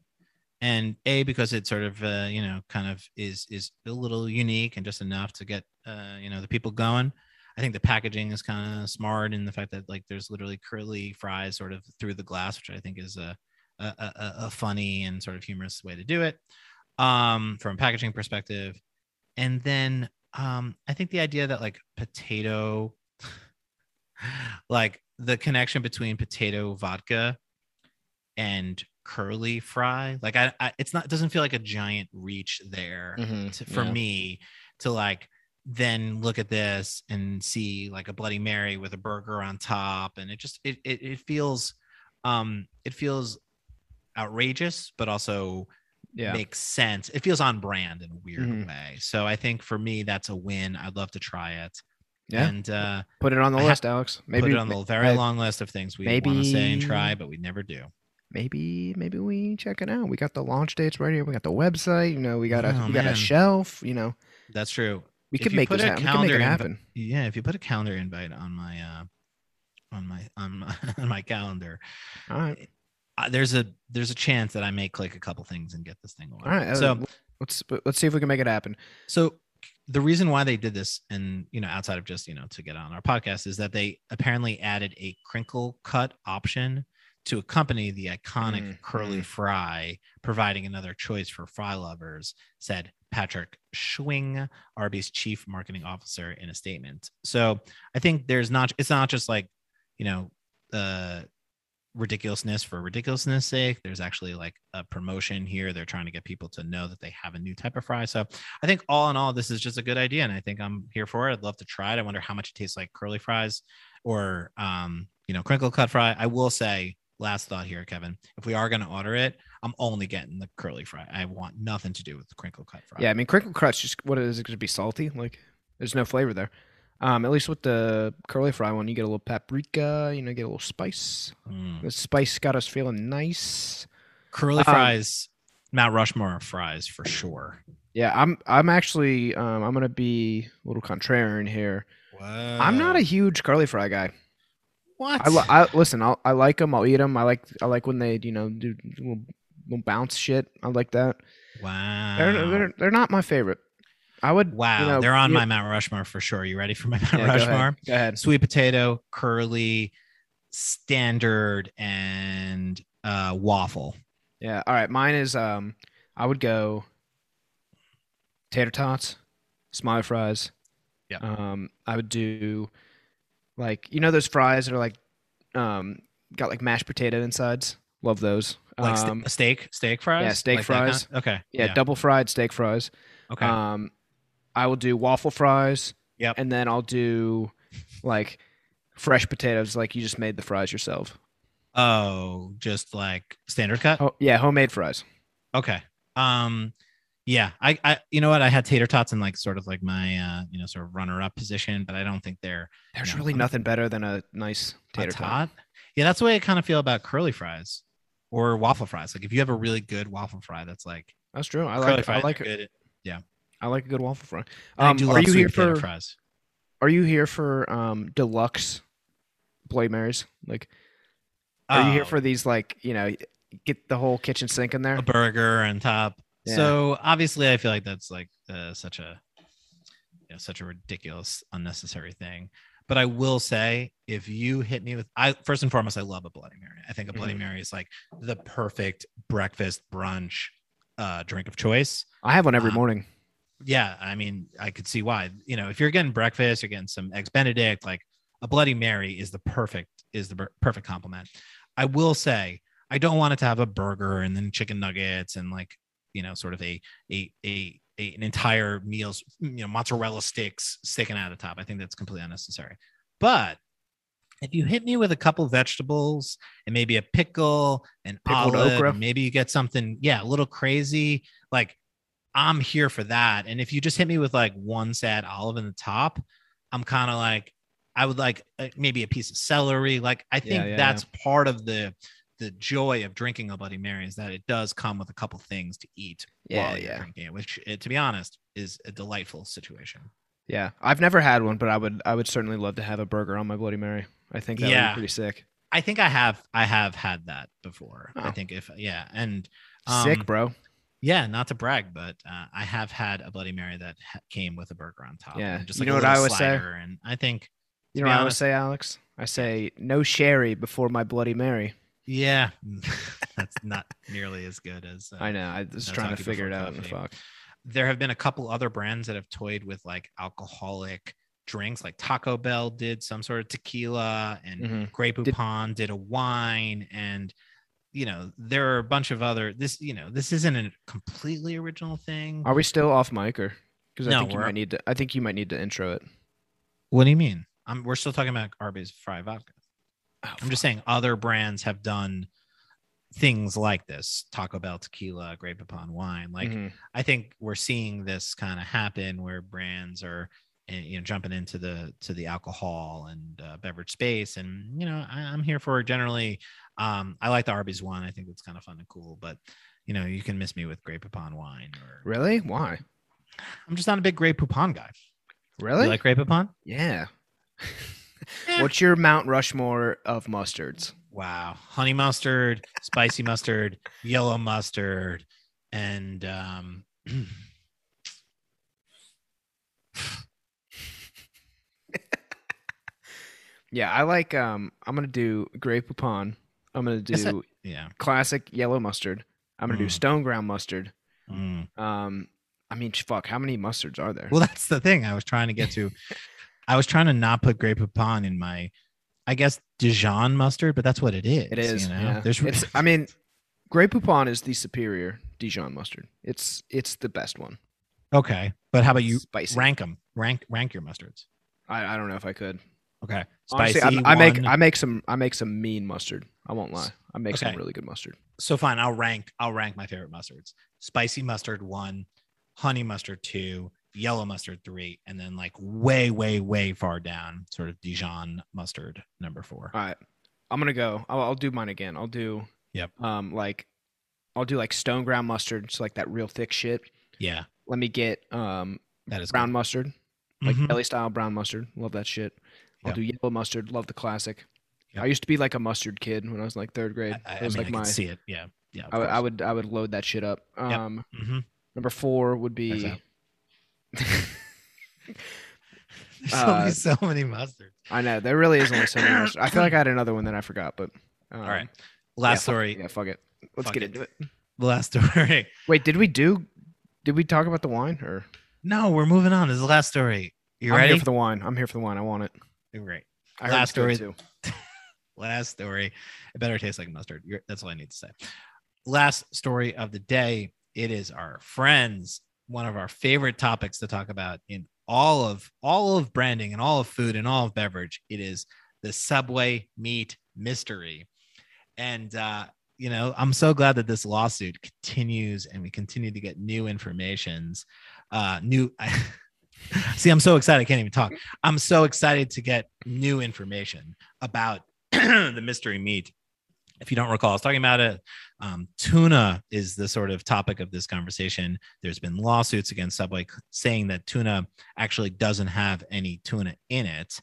S1: and a because it sort of uh, you know kind of is is a little unique and just enough to get uh, you know the people going. I think the packaging is kind of smart in the fact that like there's literally curly fries sort of through the glass which i think is a a, a, a funny and sort of humorous way to do it um from a packaging perspective. And then um i think the idea that like potato <laughs> like the connection between potato vodka and curly fry like I, I it's not it doesn't feel like a giant reach there to, for
S2: yeah.
S1: me to like then look at this and see like a bloody mary with a burger on top and it just it it, it feels um it feels outrageous but also
S2: Yeah.
S1: makes sense it feels on brand in a weird
S2: Mhm.
S1: way so i think for me that's a win i'd love to try it
S2: Yeah.
S1: and uh
S2: Put it on the
S1: I
S2: list, Alex. Maybe
S1: put it on the very long list of things we want to say and try but we never do
S2: maybe maybe we check it out. We got the launch dates right here. We got the website. You know, we got a
S1: Oh,
S2: we got a shelf. You know,
S1: that's true
S2: we could make this happen. We could make
S1: calendar
S2: it
S1: invi-
S2: happen.
S1: yeah if you put a calendar invite on my uh on my on my, <laughs> on my calendar
S2: All right.
S1: uh, there's a there's a chance that i may click a couple things and get this thing going
S2: All right. uh,
S1: so
S2: let's let's see if we can make it happen.
S1: so the reason why they did this, and you know, outside of just you know to get on our podcast, is that they apparently added a crinkle cut option to accompany the iconic
S2: Mm,
S1: curly
S2: mm.
S1: fry, providing another choice for fry lovers, said Patrick Schwing, Arby's chief marketing officer, in a statement. So I think there's not, it's not just like, you know, uh, ridiculousness for ridiculousness sake. There's actually like a promotion here. They're trying to get people to know that they have a new type of fry. So I think all in all, this is just a good idea. And I think I'm here for it. I'd love to try it. I wonder how much it tastes like curly fries or, um, you know, crinkle cut fry. I will say, last thought here, Kevin, if we are going to order it, I'm only getting the curly fry. I want nothing to do with the crinkle cut fry.
S2: Yeah, I mean crinkle crutch just what is it going to be salty? Like there's no flavor there. Um, at least with the curly fry one, you get a little paprika, you know, get a little spice.
S1: Mm.
S2: The spice got us feeling nice.
S1: Curly
S2: Um,
S1: fries, Mount Rushmore fries for sure.
S2: Yeah, I'm I'm actually um, I'm gonna be a little contrarian here. I'm not a huge curly fry guy.
S1: What?
S2: I, I listen. I'll, I like them. I'll eat them. I like I like when they you know do little, little bounce shit. I like that.
S1: wow.
S2: They're, they're they're not my favorite. I would
S1: wow.
S2: you know,
S1: they're on
S2: you-
S1: my Mount Rushmore for sure. You ready for my Mount
S2: yeah, go ahead.
S1: Rushmore?
S2: Go ahead.
S1: Sweet potato, curly, standard, and uh, waffle.
S2: Yeah. All right. Mine is um I would go tater tots, smiley fries.
S1: Yeah.
S2: Um I would do like you know those fries that are like um got like mashed potato insides. Love those.
S1: Like
S2: um,
S1: steak, steak fries.
S2: yeah, steak
S1: Like that kind?
S2: fries.
S1: Okay.
S2: yeah, double fried steak fries.
S1: Okay.
S2: Um I will do waffle fries.
S1: Yep.
S2: And then I'll do like fresh potatoes like you just made the fries yourself.
S1: oh, just like standard cut.
S2: Oh, yeah, homemade fries.
S1: Okay. Um yeah, I I you know what? I had tater tots in like sort of like my uh, you know, sort of runner up position, but I don't think they're
S2: There's
S1: No,
S2: really
S1: I'm-
S2: nothing better than a nice tater
S1: a
S2: tot.
S1: tot. Yeah, that's the way I kind of feel about curly fries or waffle fries. Like if you have a really good waffle fry that's like
S2: That's true. I like I like
S1: good. Yeah.
S2: I like a good waffle fry. Um,
S1: I do
S2: are you here for
S1: fries.
S2: Are you here for um deluxe Bloody Marys? Like, are you here
S1: Oh,
S2: for these? Like, you know, get the whole kitchen sink in there.
S1: a burger on top?
S2: Yeah.
S1: So obviously, I feel like that's like uh, such a you know, such a ridiculous, unnecessary thing. But I will say, if you hit me with, I first and foremost, I love a Bloody Mary. I think a Bloody
S2: Mhm.
S1: Mary is like the perfect breakfast brunch uh, drink of choice.
S2: I have one every
S1: Um,
S2: morning.
S1: Yeah, I mean, I could see why. You know, if you're getting breakfast, you're getting some eggs Benedict, like a Bloody Mary is the perfect is the per- perfect complement. I will say, I don't want it to have a burger and then chicken nuggets and like you know, sort of a a a, a an entire meals, you know, mozzarella sticks sticking out of the top. I think that's completely unnecessary. But if you hit me with a couple vegetables and maybe a pickle and
S2: Pickled
S1: olive,
S2: okra.
S1: maybe you get something, yeah, a little crazy, like I'm here for that. And if you just hit me with like one sad olive in the top, I'm kind of like, I would like uh, maybe a piece of celery. Like I think
S2: Yeah, yeah,
S1: that's part of the the joy of drinking a Bloody Mary is that it does come with a couple things to eat
S2: Yeah,
S1: while you're
S2: yeah.
S1: drinking it, which, uh, to be honest, is a delightful situation.
S2: Yeah, I've never had one, but I would I would certainly love to have a burger on my Bloody Mary. I think that would be pretty sick.
S1: I think I have I have had that before. I
S2: Oh.
S1: think if yeah, and um,
S2: sick, bro.
S1: Yeah, not to brag, but uh, I have had a Bloody Mary that ha- came with a burger on top.
S2: Yeah.
S1: just
S2: You
S1: like
S2: know
S1: a
S2: what I always say?
S1: and I think
S2: You know what I always say, Alex? I say no sherry before my Bloody Mary.
S1: Yeah, <laughs> that's not nearly as good as uh,
S2: I know. I was
S1: no
S2: trying to figure it out. And fuck.
S1: there have been a couple other brands that have toyed with like alcoholic drinks like taco bell did some sort of tequila and
S2: Mhm.
S1: Grey
S2: Did-
S1: Poupon did, a wine and you know there are a bunch of other this you know this isn't a completely original thing
S2: Are we still off mic or? Because I
S1: No,
S2: think you might need to. I think you might need to intro it.
S1: what do you mean I'm, we're still talking about arby's fry vodka
S2: Oh,
S1: i'm just saying other brands have done things like this taco bell tequila Grey Poupon wine like
S2: Mhm.
S1: I think we're seeing this kind of happen where brands are eh, you know jumping into the to the alcohol and uh, beverage space and you know I, i'm here for generally um i like the arby's one i think it's kind of fun and cool but you know you can miss me with Grey Poupon wine or
S2: Really? Why?
S1: i'm just not a big Grey Poupon guy
S2: Really?
S1: you like Grey Poupon
S2: yeah. <laughs>
S1: Eh.
S2: What's your Mount Rushmore of mustards?
S1: Wow, honey mustard, spicy mustard, yellow mustard, and um, <laughs>
S2: yeah, I like. Um, I'm gonna do Grey Poupon. I'm gonna do that,
S1: yeah
S2: classic yellow mustard. I'm gonna
S1: mm.
S2: do stone ground mustard.
S1: Mm.
S2: Um, I mean, fuck, how many mustards are there?
S1: Well, that's the thing I was trying to get to. <laughs> I was trying to not put Grey Poupon in my, I guess Dijon mustard, but that's what it is.
S2: it is.
S1: You know?
S2: yeah.
S1: There's
S2: It's. I mean, Grey Poupon is the superior Dijon mustard. It's it's the best one.
S1: okay, but how about you
S2: Spicy.
S1: rank them? Rank rank your mustards.
S2: I, I don't know if I could.
S1: Okay,
S2: Honestly,
S1: spicy.
S2: I, I make. I make some I make some mean mustard. I won't lie. I make some really good mustard.
S1: so fine. I'll rank. I'll rank my favorite mustards. Spicy mustard one, honey mustard two, yellow mustard three, and then like way way way far down, sort of Dijon mustard number four.
S2: All right, I'm gonna go. I'll, I'll do mine again. I'll do.
S1: Yep.
S2: Um, like, I'll do like stone ground mustard, so like that real thick shit.
S1: Yeah,
S2: Let me get um
S1: that is
S2: brown mustard, like
S1: Mhm.
S2: deli style brown mustard. Love that shit. I'll
S1: Yep.
S2: do yellow mustard. Love the classic.
S1: Yep.
S2: I used to be like a mustard kid when I was like third grade.
S1: I, I,
S2: was
S1: mean,
S2: like
S1: I
S2: my.
S1: can see it. Yeah, yeah.
S2: I, would- I would I would load that shit up. Um,
S1: hmm
S2: number four would be. <laughs>
S1: out. There's
S2: Uh,
S1: only so many mustards.
S2: I know there really is only so many. mustard. I feel like I had another one that I forgot, but. Um,
S1: All right.
S2: yeah,
S1: Last
S2: fuck-
S1: story.
S2: Yeah, fuck it. Let's
S1: Fuck
S2: get
S1: it.
S2: into it.
S1: The last <laughs> story.
S2: Wait, did we do? Did we talk about the wine or?
S1: No, we're moving on. This is the last story. You
S2: I'm
S1: ready?
S2: here for the wine. I'm here for the wine. I want it.
S1: Great.
S2: I heard
S1: Last
S2: it's good,
S1: story.
S2: too. <laughs>
S1: Last story. It better taste like mustard. You're, that's all I need to say. Last story of the day. It is our friends. One of our favorite topics to talk about in all of all of branding and all of food and all of beverage. It is the Subway meat mystery. And uh, you know, I'm so glad that this lawsuit continues and we continue to get new informations. Uh, new. <laughs> See, I'm so excited. I can't even talk. I'm so excited to get new information about <clears throat> the mystery meat. If you don't recall, I was talking about it. Um, tuna is the sort of topic of this conversation. There's been lawsuits against Subway saying that tuna actually doesn't have any tuna in it.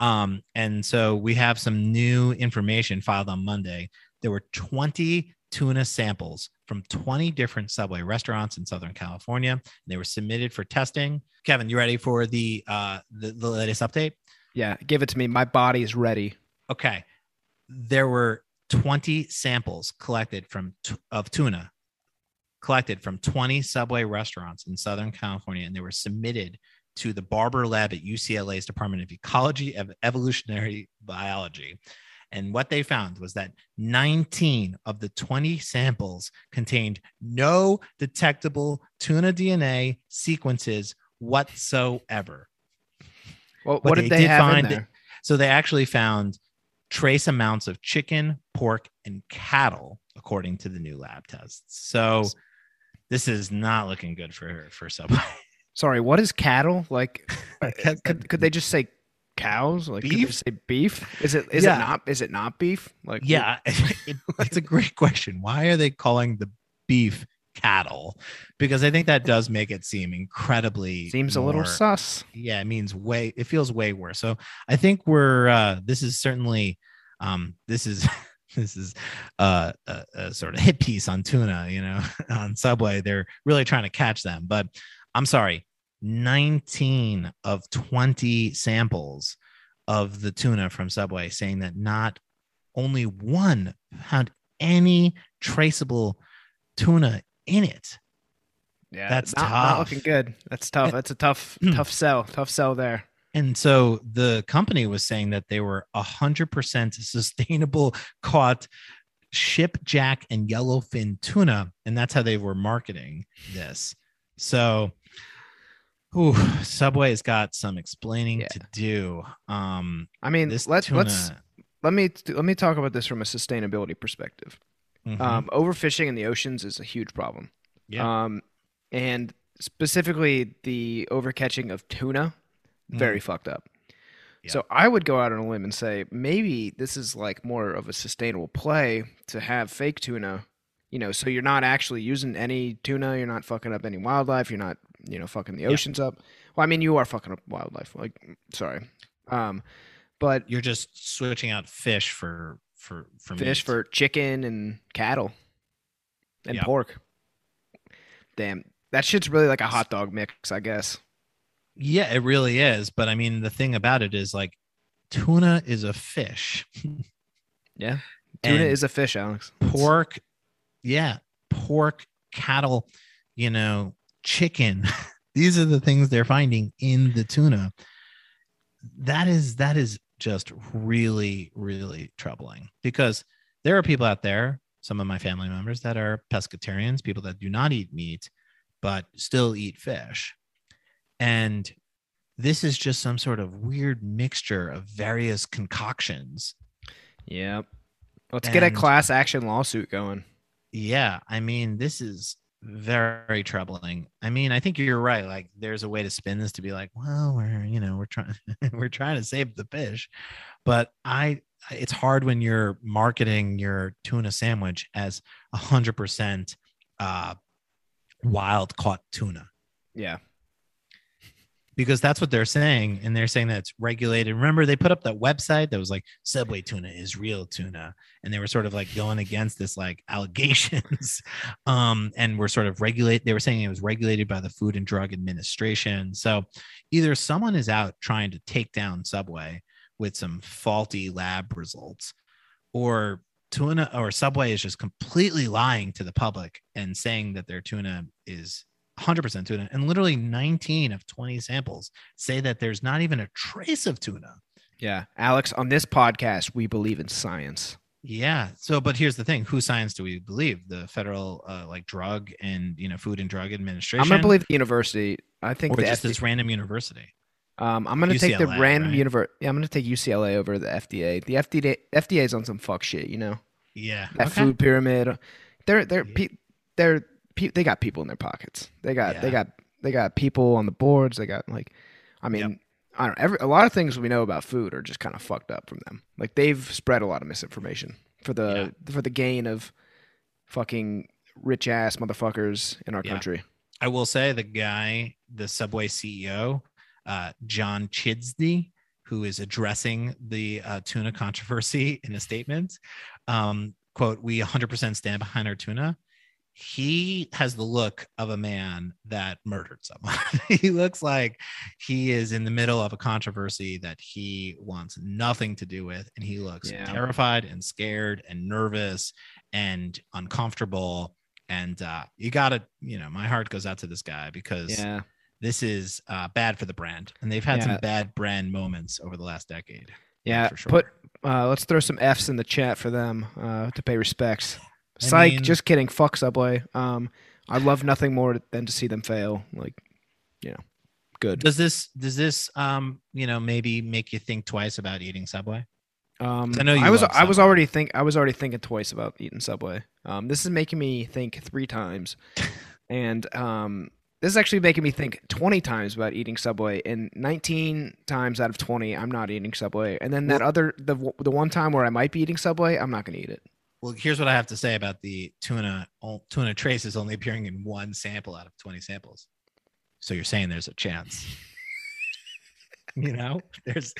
S1: Um, and so we have some new information filed on Monday. There were 20 tuna samples from 20 different Subway restaurants in Southern California. They were submitted for testing. Kevin, you ready for the uh, the, the latest update?
S2: Yeah, give it to me. My body is ready.
S1: Okay, there were 20 samples collected from t- of tuna collected from 20 Subway restaurants in Southern California, and they were submitted to the Barber Lab at UCLA's Department of Ecology and Evolutionary Biology. And what they found was that 19 of the 20 samples contained no detectable tuna DNA sequences whatsoever.
S2: Well, what
S1: they
S2: did they have
S1: find? So they actually found trace amounts of chicken, pork, and cattle, according to the new lab tests. So this is not looking good for her for Subway. <laughs>
S2: Sorry, what is cattle? Like, <laughs> could, could they just say cows? Like, could they
S1: Beef?
S2: say beef? Is it is
S1: Yeah.
S2: it not is it not beef? Like,
S1: yeah, <laughs> it's a great question. Why are they calling the beef cattle? Because I think that does make it seem incredibly
S2: seems a little sus.
S1: yeah it means way it feels way worse so i think we're uh this is certainly um this is <laughs> this is uh, a, a sort of <laughs> hit piece on tuna you know <laughs> on subway they're really trying to catch them but i'm sorry 19 of 20 samples of the tuna from subway saying that not only one had any traceable tuna in it
S2: Yeah,
S1: That's
S2: not, not
S1: tough.
S2: looking good. That's tough. That's a tough <clears throat> tough sell. Tough sell there.
S1: And so the company was saying that they were 100% sustainable <laughs> caught skipjack and yellowfin tuna. And that's how they were marketing this. So, ooh, Subway's got some explaining
S2: Yeah.
S1: to do. Um,
S2: I mean,
S1: this
S2: let's
S1: tuna,
S2: let's let me let me talk about this from a sustainability perspective.
S1: Mhm.
S2: Um, overfishing in the oceans is a huge problem.
S1: Yeah.
S2: Um, and specifically the overcatching of tuna, very fucked up.
S1: Mm. Yeah.
S2: So I would go out on a limb and say maybe this is like more of a sustainable play to have fake tuna. You know, so you're not actually using any tuna. You're not fucking up any wildlife. You're not, you know, fucking the
S1: Yeah.
S2: oceans up. Well, I mean, you are fucking up wildlife. Like, sorry, um, but
S1: you're just switching out fish for for for
S2: fish
S1: meat.
S2: for chicken and cattle and
S1: Yep.
S2: pork. Damn, that shit's really like a hot dog mix, I guess.
S1: Yeah, it really is. But I mean, the thing about it is like tuna is a fish. <laughs>
S2: Yeah. Tuna
S1: And
S2: is a fish, Alex.
S1: pork, yeah, pork, cattle, you know, chicken. <laughs> These are the things they're finding in the tuna. That is that is just really really troubling because there are people out there, some of my family members that are pescatarians, people that do not eat meat but still eat fish. And this is just some sort of weird mixture of various concoctions
S2: Yep. Let's get a class action lawsuit going.
S1: yeah i mean this is very troubling. I mean i think you're right like there's a way to spin this to be like well we're you know we're trying <laughs> we're trying to save the fish. But i it's hard when you're marketing your tuna sandwich as 100% uh wild caught tuna.
S2: Yeah.
S1: Because that's what they're saying and they're saying that it's regulated. Remember they put up that website that was like subway tuna is real tuna and they were sort of like going against this like <laughs> allegations um and were sort of regulate they were saying it was regulated by the food and drug administration. So either someone is out trying to take down subway with some faulty lab results or tuna or subway is just completely lying to the public and saying that their tuna is 100% tuna and literally 19 of 20 samples say that there's not even a trace of tuna
S2: Yeah. Alex, on this podcast, we believe in science.
S1: yeah so but here's the thing whose science do we believe the federal uh, like drug and you know food and drug administration
S2: I'm to believe the university. I think
S1: or just
S2: FD
S1: this random university
S2: um, I'm going to take the random
S1: right?
S2: Yeah, I'm going to take UCLA over the FDA. The FDA FDA is on some fuck shit, you know.
S1: yeah
S2: That
S1: okay.
S2: food pyramid. They're they're
S1: Yeah.
S2: pe- they're pe- they got people in their pockets. They got they got they got people on the boards. They got like, I mean,
S1: Yep.
S2: I don't. Every, a lot of things we know about food are just kind of fucked up from them. Like they've spread a lot of misinformation for the for the gain of fucking rich ass motherfuckers in our
S1: Yeah.
S2: country.
S1: I will say the guy, the Subway CEO, uh, John Chidsey, who is addressing the uh, tuna controversy in a statement, um, quote, "We 100% stand behind our tuna." He has the look of a man that murdered someone. <laughs> he looks like he is in the middle of a controversy that he wants nothing to do with, and he looks
S2: Yeah.
S1: terrified and scared and nervous and uncomfortable and uh, you gotta you know my heart goes out to this guy because
S2: Yeah,
S1: this is uh, bad for the brand and they've had
S2: Yeah.
S1: some bad brand moments over the last decade
S2: yeah.
S1: for sure.
S2: Put uh, let's throw some Fs in the chat for them uh, to pay respects. <laughs>
S1: I
S2: Psych,
S1: mean-
S2: just kidding. Fuck Subway. Um, I love nothing more than to see them fail. Like, you know, good.
S1: does this does this um you know maybe make you think twice about eating subway
S2: Um,
S1: I know you
S2: I was I was already think I was already thinking twice about eating Subway. Um, this is making me think three times, <laughs> and um, this is actually making me think twenty times about eating Subway. And nineteen times out of twenty, I'm not eating Subway. And then that other the the one time where I might be eating Subway, I'm not going to eat it.
S1: Well here's what i have to say about the tuna tuna trace is only appearing in one sample out of 20 samples. So you're saying there's a chance. <laughs> You know there's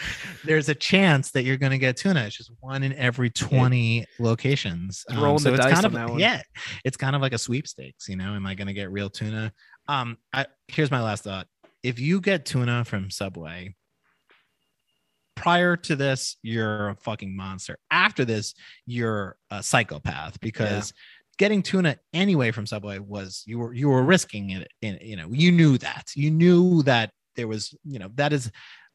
S1: there's a chance that you're going to get tuna. It's just one in every 20 locations.
S2: It's rolling the
S1: it's
S2: dice
S1: kind
S2: on
S1: of
S2: that one.
S1: yeah it's kind of like a sweepstakes you know? Am i going to get real tuna? Um I, here's my last thought. If you get tuna from subway prior to this you're a fucking monster. After this you're a psychopath because getting tuna anyway from subway was you were you were risking it in you know you knew that. You knew that there was you know that is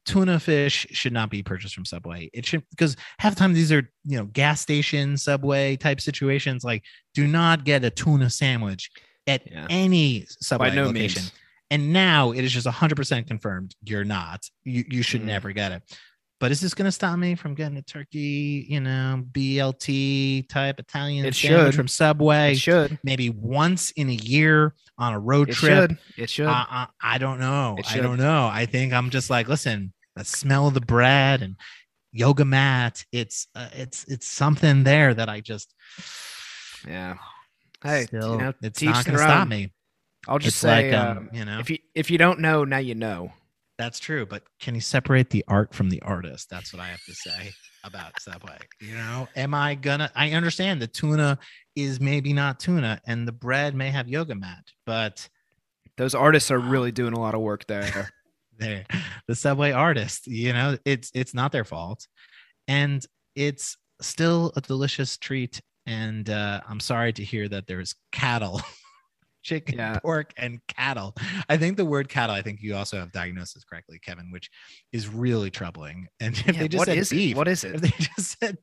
S1: tuna fish should not be purchased from subway. It should because half the time these are you know gas station subway type situations. Like do not get a tuna sandwich at
S2: Yeah.
S1: any subway
S2: no
S1: location.
S2: means.
S1: and now it is just 100% confirmed you're not. You, you should
S2: Mhm.
S1: never get it but is this going to stop me from getting a turkey you know blt type italian
S2: It
S1: sandwich
S2: should.
S1: from subway
S2: It should.
S1: maybe once in a year on a road
S2: It
S1: trip
S2: should. It should.
S1: uh, uh, i don't know i don't know i think i'm just like listen the smell of the bread and yoga mat it's uh, it's it's something there that i just
S2: yeah. <sighs> Hey,
S1: still,
S2: you know,
S1: it's not going to stop me
S2: I'll just
S1: it's
S2: say,
S1: like
S2: um,
S1: um, you know
S2: if you if you don't know, now you know.
S1: That's true, but can you separate the art from the artist? That's what I have to say about Subway. You know, am I gonna? I understand the tuna is maybe not tuna, and the bread may have yoga mat, but
S2: Those artists are really <sighs> doing a lot of work there. <laughs>
S1: they're the subway artist. You know, it's it's not their fault, and it's still a delicious treat. And uh, I'm sorry to hear that there's cattle, chicken,
S2: Yeah.
S1: pork, and cattle. I think the word cattle. I think you also have diagnosed this correctly, Kevin, which is really troubling. <laughs> And if
S2: Yeah,
S1: they just
S2: what
S1: said
S2: is
S1: beef,
S2: it? What is
S1: if
S2: it?
S1: they <laughs> just said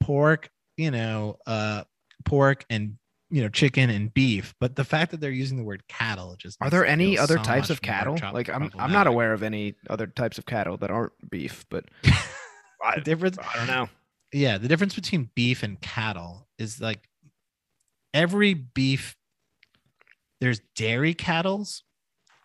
S1: pork, you know, uh, pork and you know chicken and beef, but the fact that they're using the word cattle just
S2: Are there any other
S1: so
S2: types of cattle? Like I'm I'm not aware of any other types of cattle that aren't beef, but <laughs> I,
S1: difference,
S2: I don't know.
S1: yeah, the difference between beef and cattle is like every beef. There's dairy cattle's.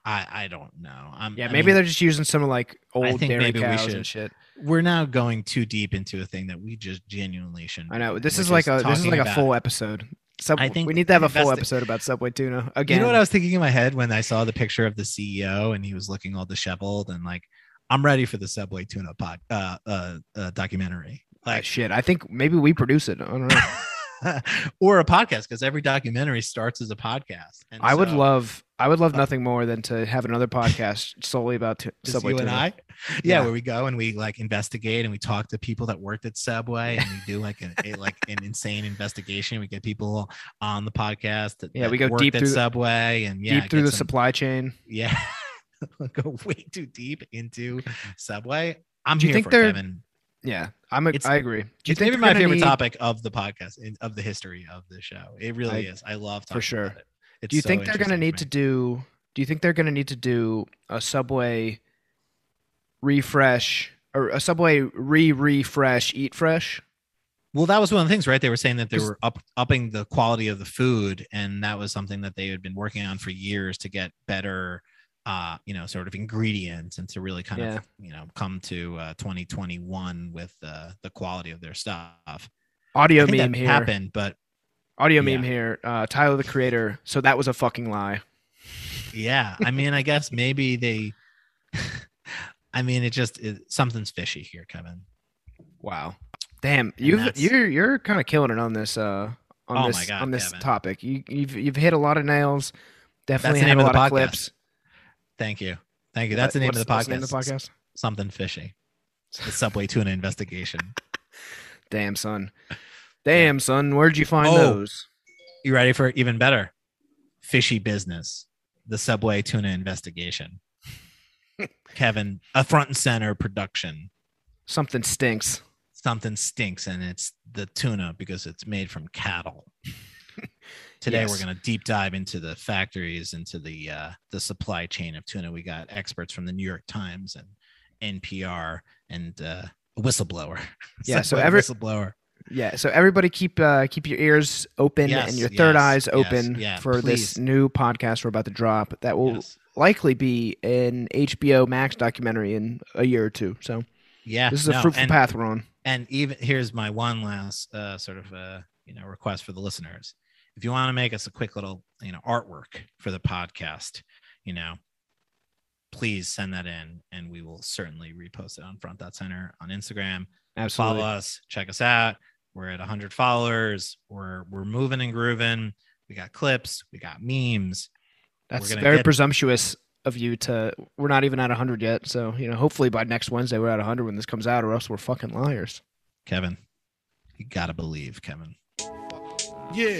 S1: I I don't know. I'm,
S2: Yeah,
S1: I
S2: maybe
S1: mean,
S2: they're just using some like old
S1: think
S2: dairy
S1: maybe we
S2: cows
S1: should-
S2: and shit.
S1: we're now going too deep into a thing that we just genuinely shouldn't.
S2: I know. This is like a this is like a full episode. Sub,
S1: I think
S2: we need to have a full episode about Subway tuna again.
S1: You know what I was thinking in my head when I saw the picture of the CEO and he was looking all disheveled and like, I'm ready for the Subway tuna pod uh, uh, uh documentary,
S2: Ah,
S1: like
S2: shit, I think maybe we produce it. I don't know. <laughs> <laughs>
S1: or a podcast because every documentary starts as a podcast. And
S2: I would love I would love
S1: Uh,
S2: nothing more than to have another podcast <laughs> solely about
S1: just
S2: Subway
S1: you and. I, yeah,
S2: Yeah.
S1: where we go and we like investigate and we talk to people that worked at Subway and we do like an a, like an insane investigation. We get people on the podcast that
S2: Yeah,
S1: that
S2: we go deep
S1: at
S2: through
S1: Subway and yeah,
S2: Deep through the
S1: some-
S2: supply chain.
S1: Yeah. <laughs> Go way too deep into Subway. I'm
S2: Do you
S1: here
S2: think they're-
S1: Kevin.
S2: Yeah, I'm. A, I agree. Do you
S1: It's
S2: think
S1: maybe my favorite
S2: need-
S1: topic of the podcast in, of the history of the show. It really
S2: I-
S1: is. I love
S2: for sure.
S1: about it. It's
S2: Do you
S1: so
S2: think they're going to need to do? Do you think they're going to need to do a Subway refresh or a Subway re refresh eat fresh?
S1: Well, that was one of the things, right? They were saying that they were up upping the quality of the food, and that was something that they had been working on for years to get better, uh, you know, sort of ingredients and to really kind
S2: Yeah.
S1: of, you know, come to uh, 2021 with uh, the quality of their stuff.
S2: Audio meme here.
S1: happened, but
S2: Audio
S1: Yeah.
S2: meme here. Uh, Tyler the Creator. So that was a fucking lie.
S1: yeah, I mean, I guess maybe they. <laughs> I mean, it just it, something's fishy here, Kevin.
S2: Wow. Damn, you've you're you're kind of killing it on this uh on
S1: Oh
S2: this
S1: God,
S2: on this
S1: Kevin.
S2: topic. You you've you've hit a lot of nails. Definitely had a lot
S1: the
S2: of clips.
S1: Thank you, thank you. That's the name of the
S2: what's
S1: podcast.
S2: name of the podcast?
S1: Something fishy. The Subway tuna investigation. <laughs>
S2: Damn son. Damn son, where'd you find
S1: Oh.
S2: those?
S1: You ready for even better? Fishy business. The Subway tuna investigation. <laughs> Kevin, a front and center production.
S2: Something stinks.
S1: Something stinks, and it's the tuna because it's made from cattle. <laughs> Today
S2: Yes.
S1: we're going to deep dive into the factories, into the uh, the supply chain of tuna. We got experts from the New York Times and NPR and uh, a whistleblower. <laughs>
S2: Yeah, so every-
S1: whistleblower.
S2: Yeah, so everybody keep uh, keep your ears open
S1: Yes,
S2: and your third
S1: yes,
S2: eyes
S1: yes,
S2: open
S1: yeah,
S2: for this new podcast we're about to drop. That will likely be an HBO Max documentary in a year or two. So
S1: Yeah,
S2: this is a
S1: no,
S2: fruitful
S1: and-
S2: path we're on.
S1: and even here's my one last uh, sort of uh, you know request for the listeners if you want to make us a quick little you know artwork for the podcast you know please send that in and we will certainly repost it on front dot center on instagram
S2: Absolutely.
S1: follow us check us out we're at 100 followers we're we're moving and grooving we got clips we got memes
S2: That's very
S1: get-
S2: presumptuous of you to. We're not even at 100 yet. So, you know, hopefully by next Wednesday we're at 100 when this comes out, or else we're fucking liars.
S1: kevin you gotta believe kevin
S3: Yeah.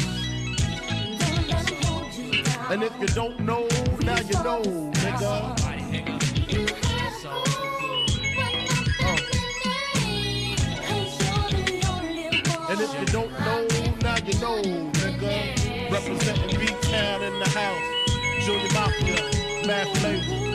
S3: And if you don't know, now you know, nigga. And if you don't know, now you know, nigga. Representing B-Town in the house. Junior Mafia, Math Label.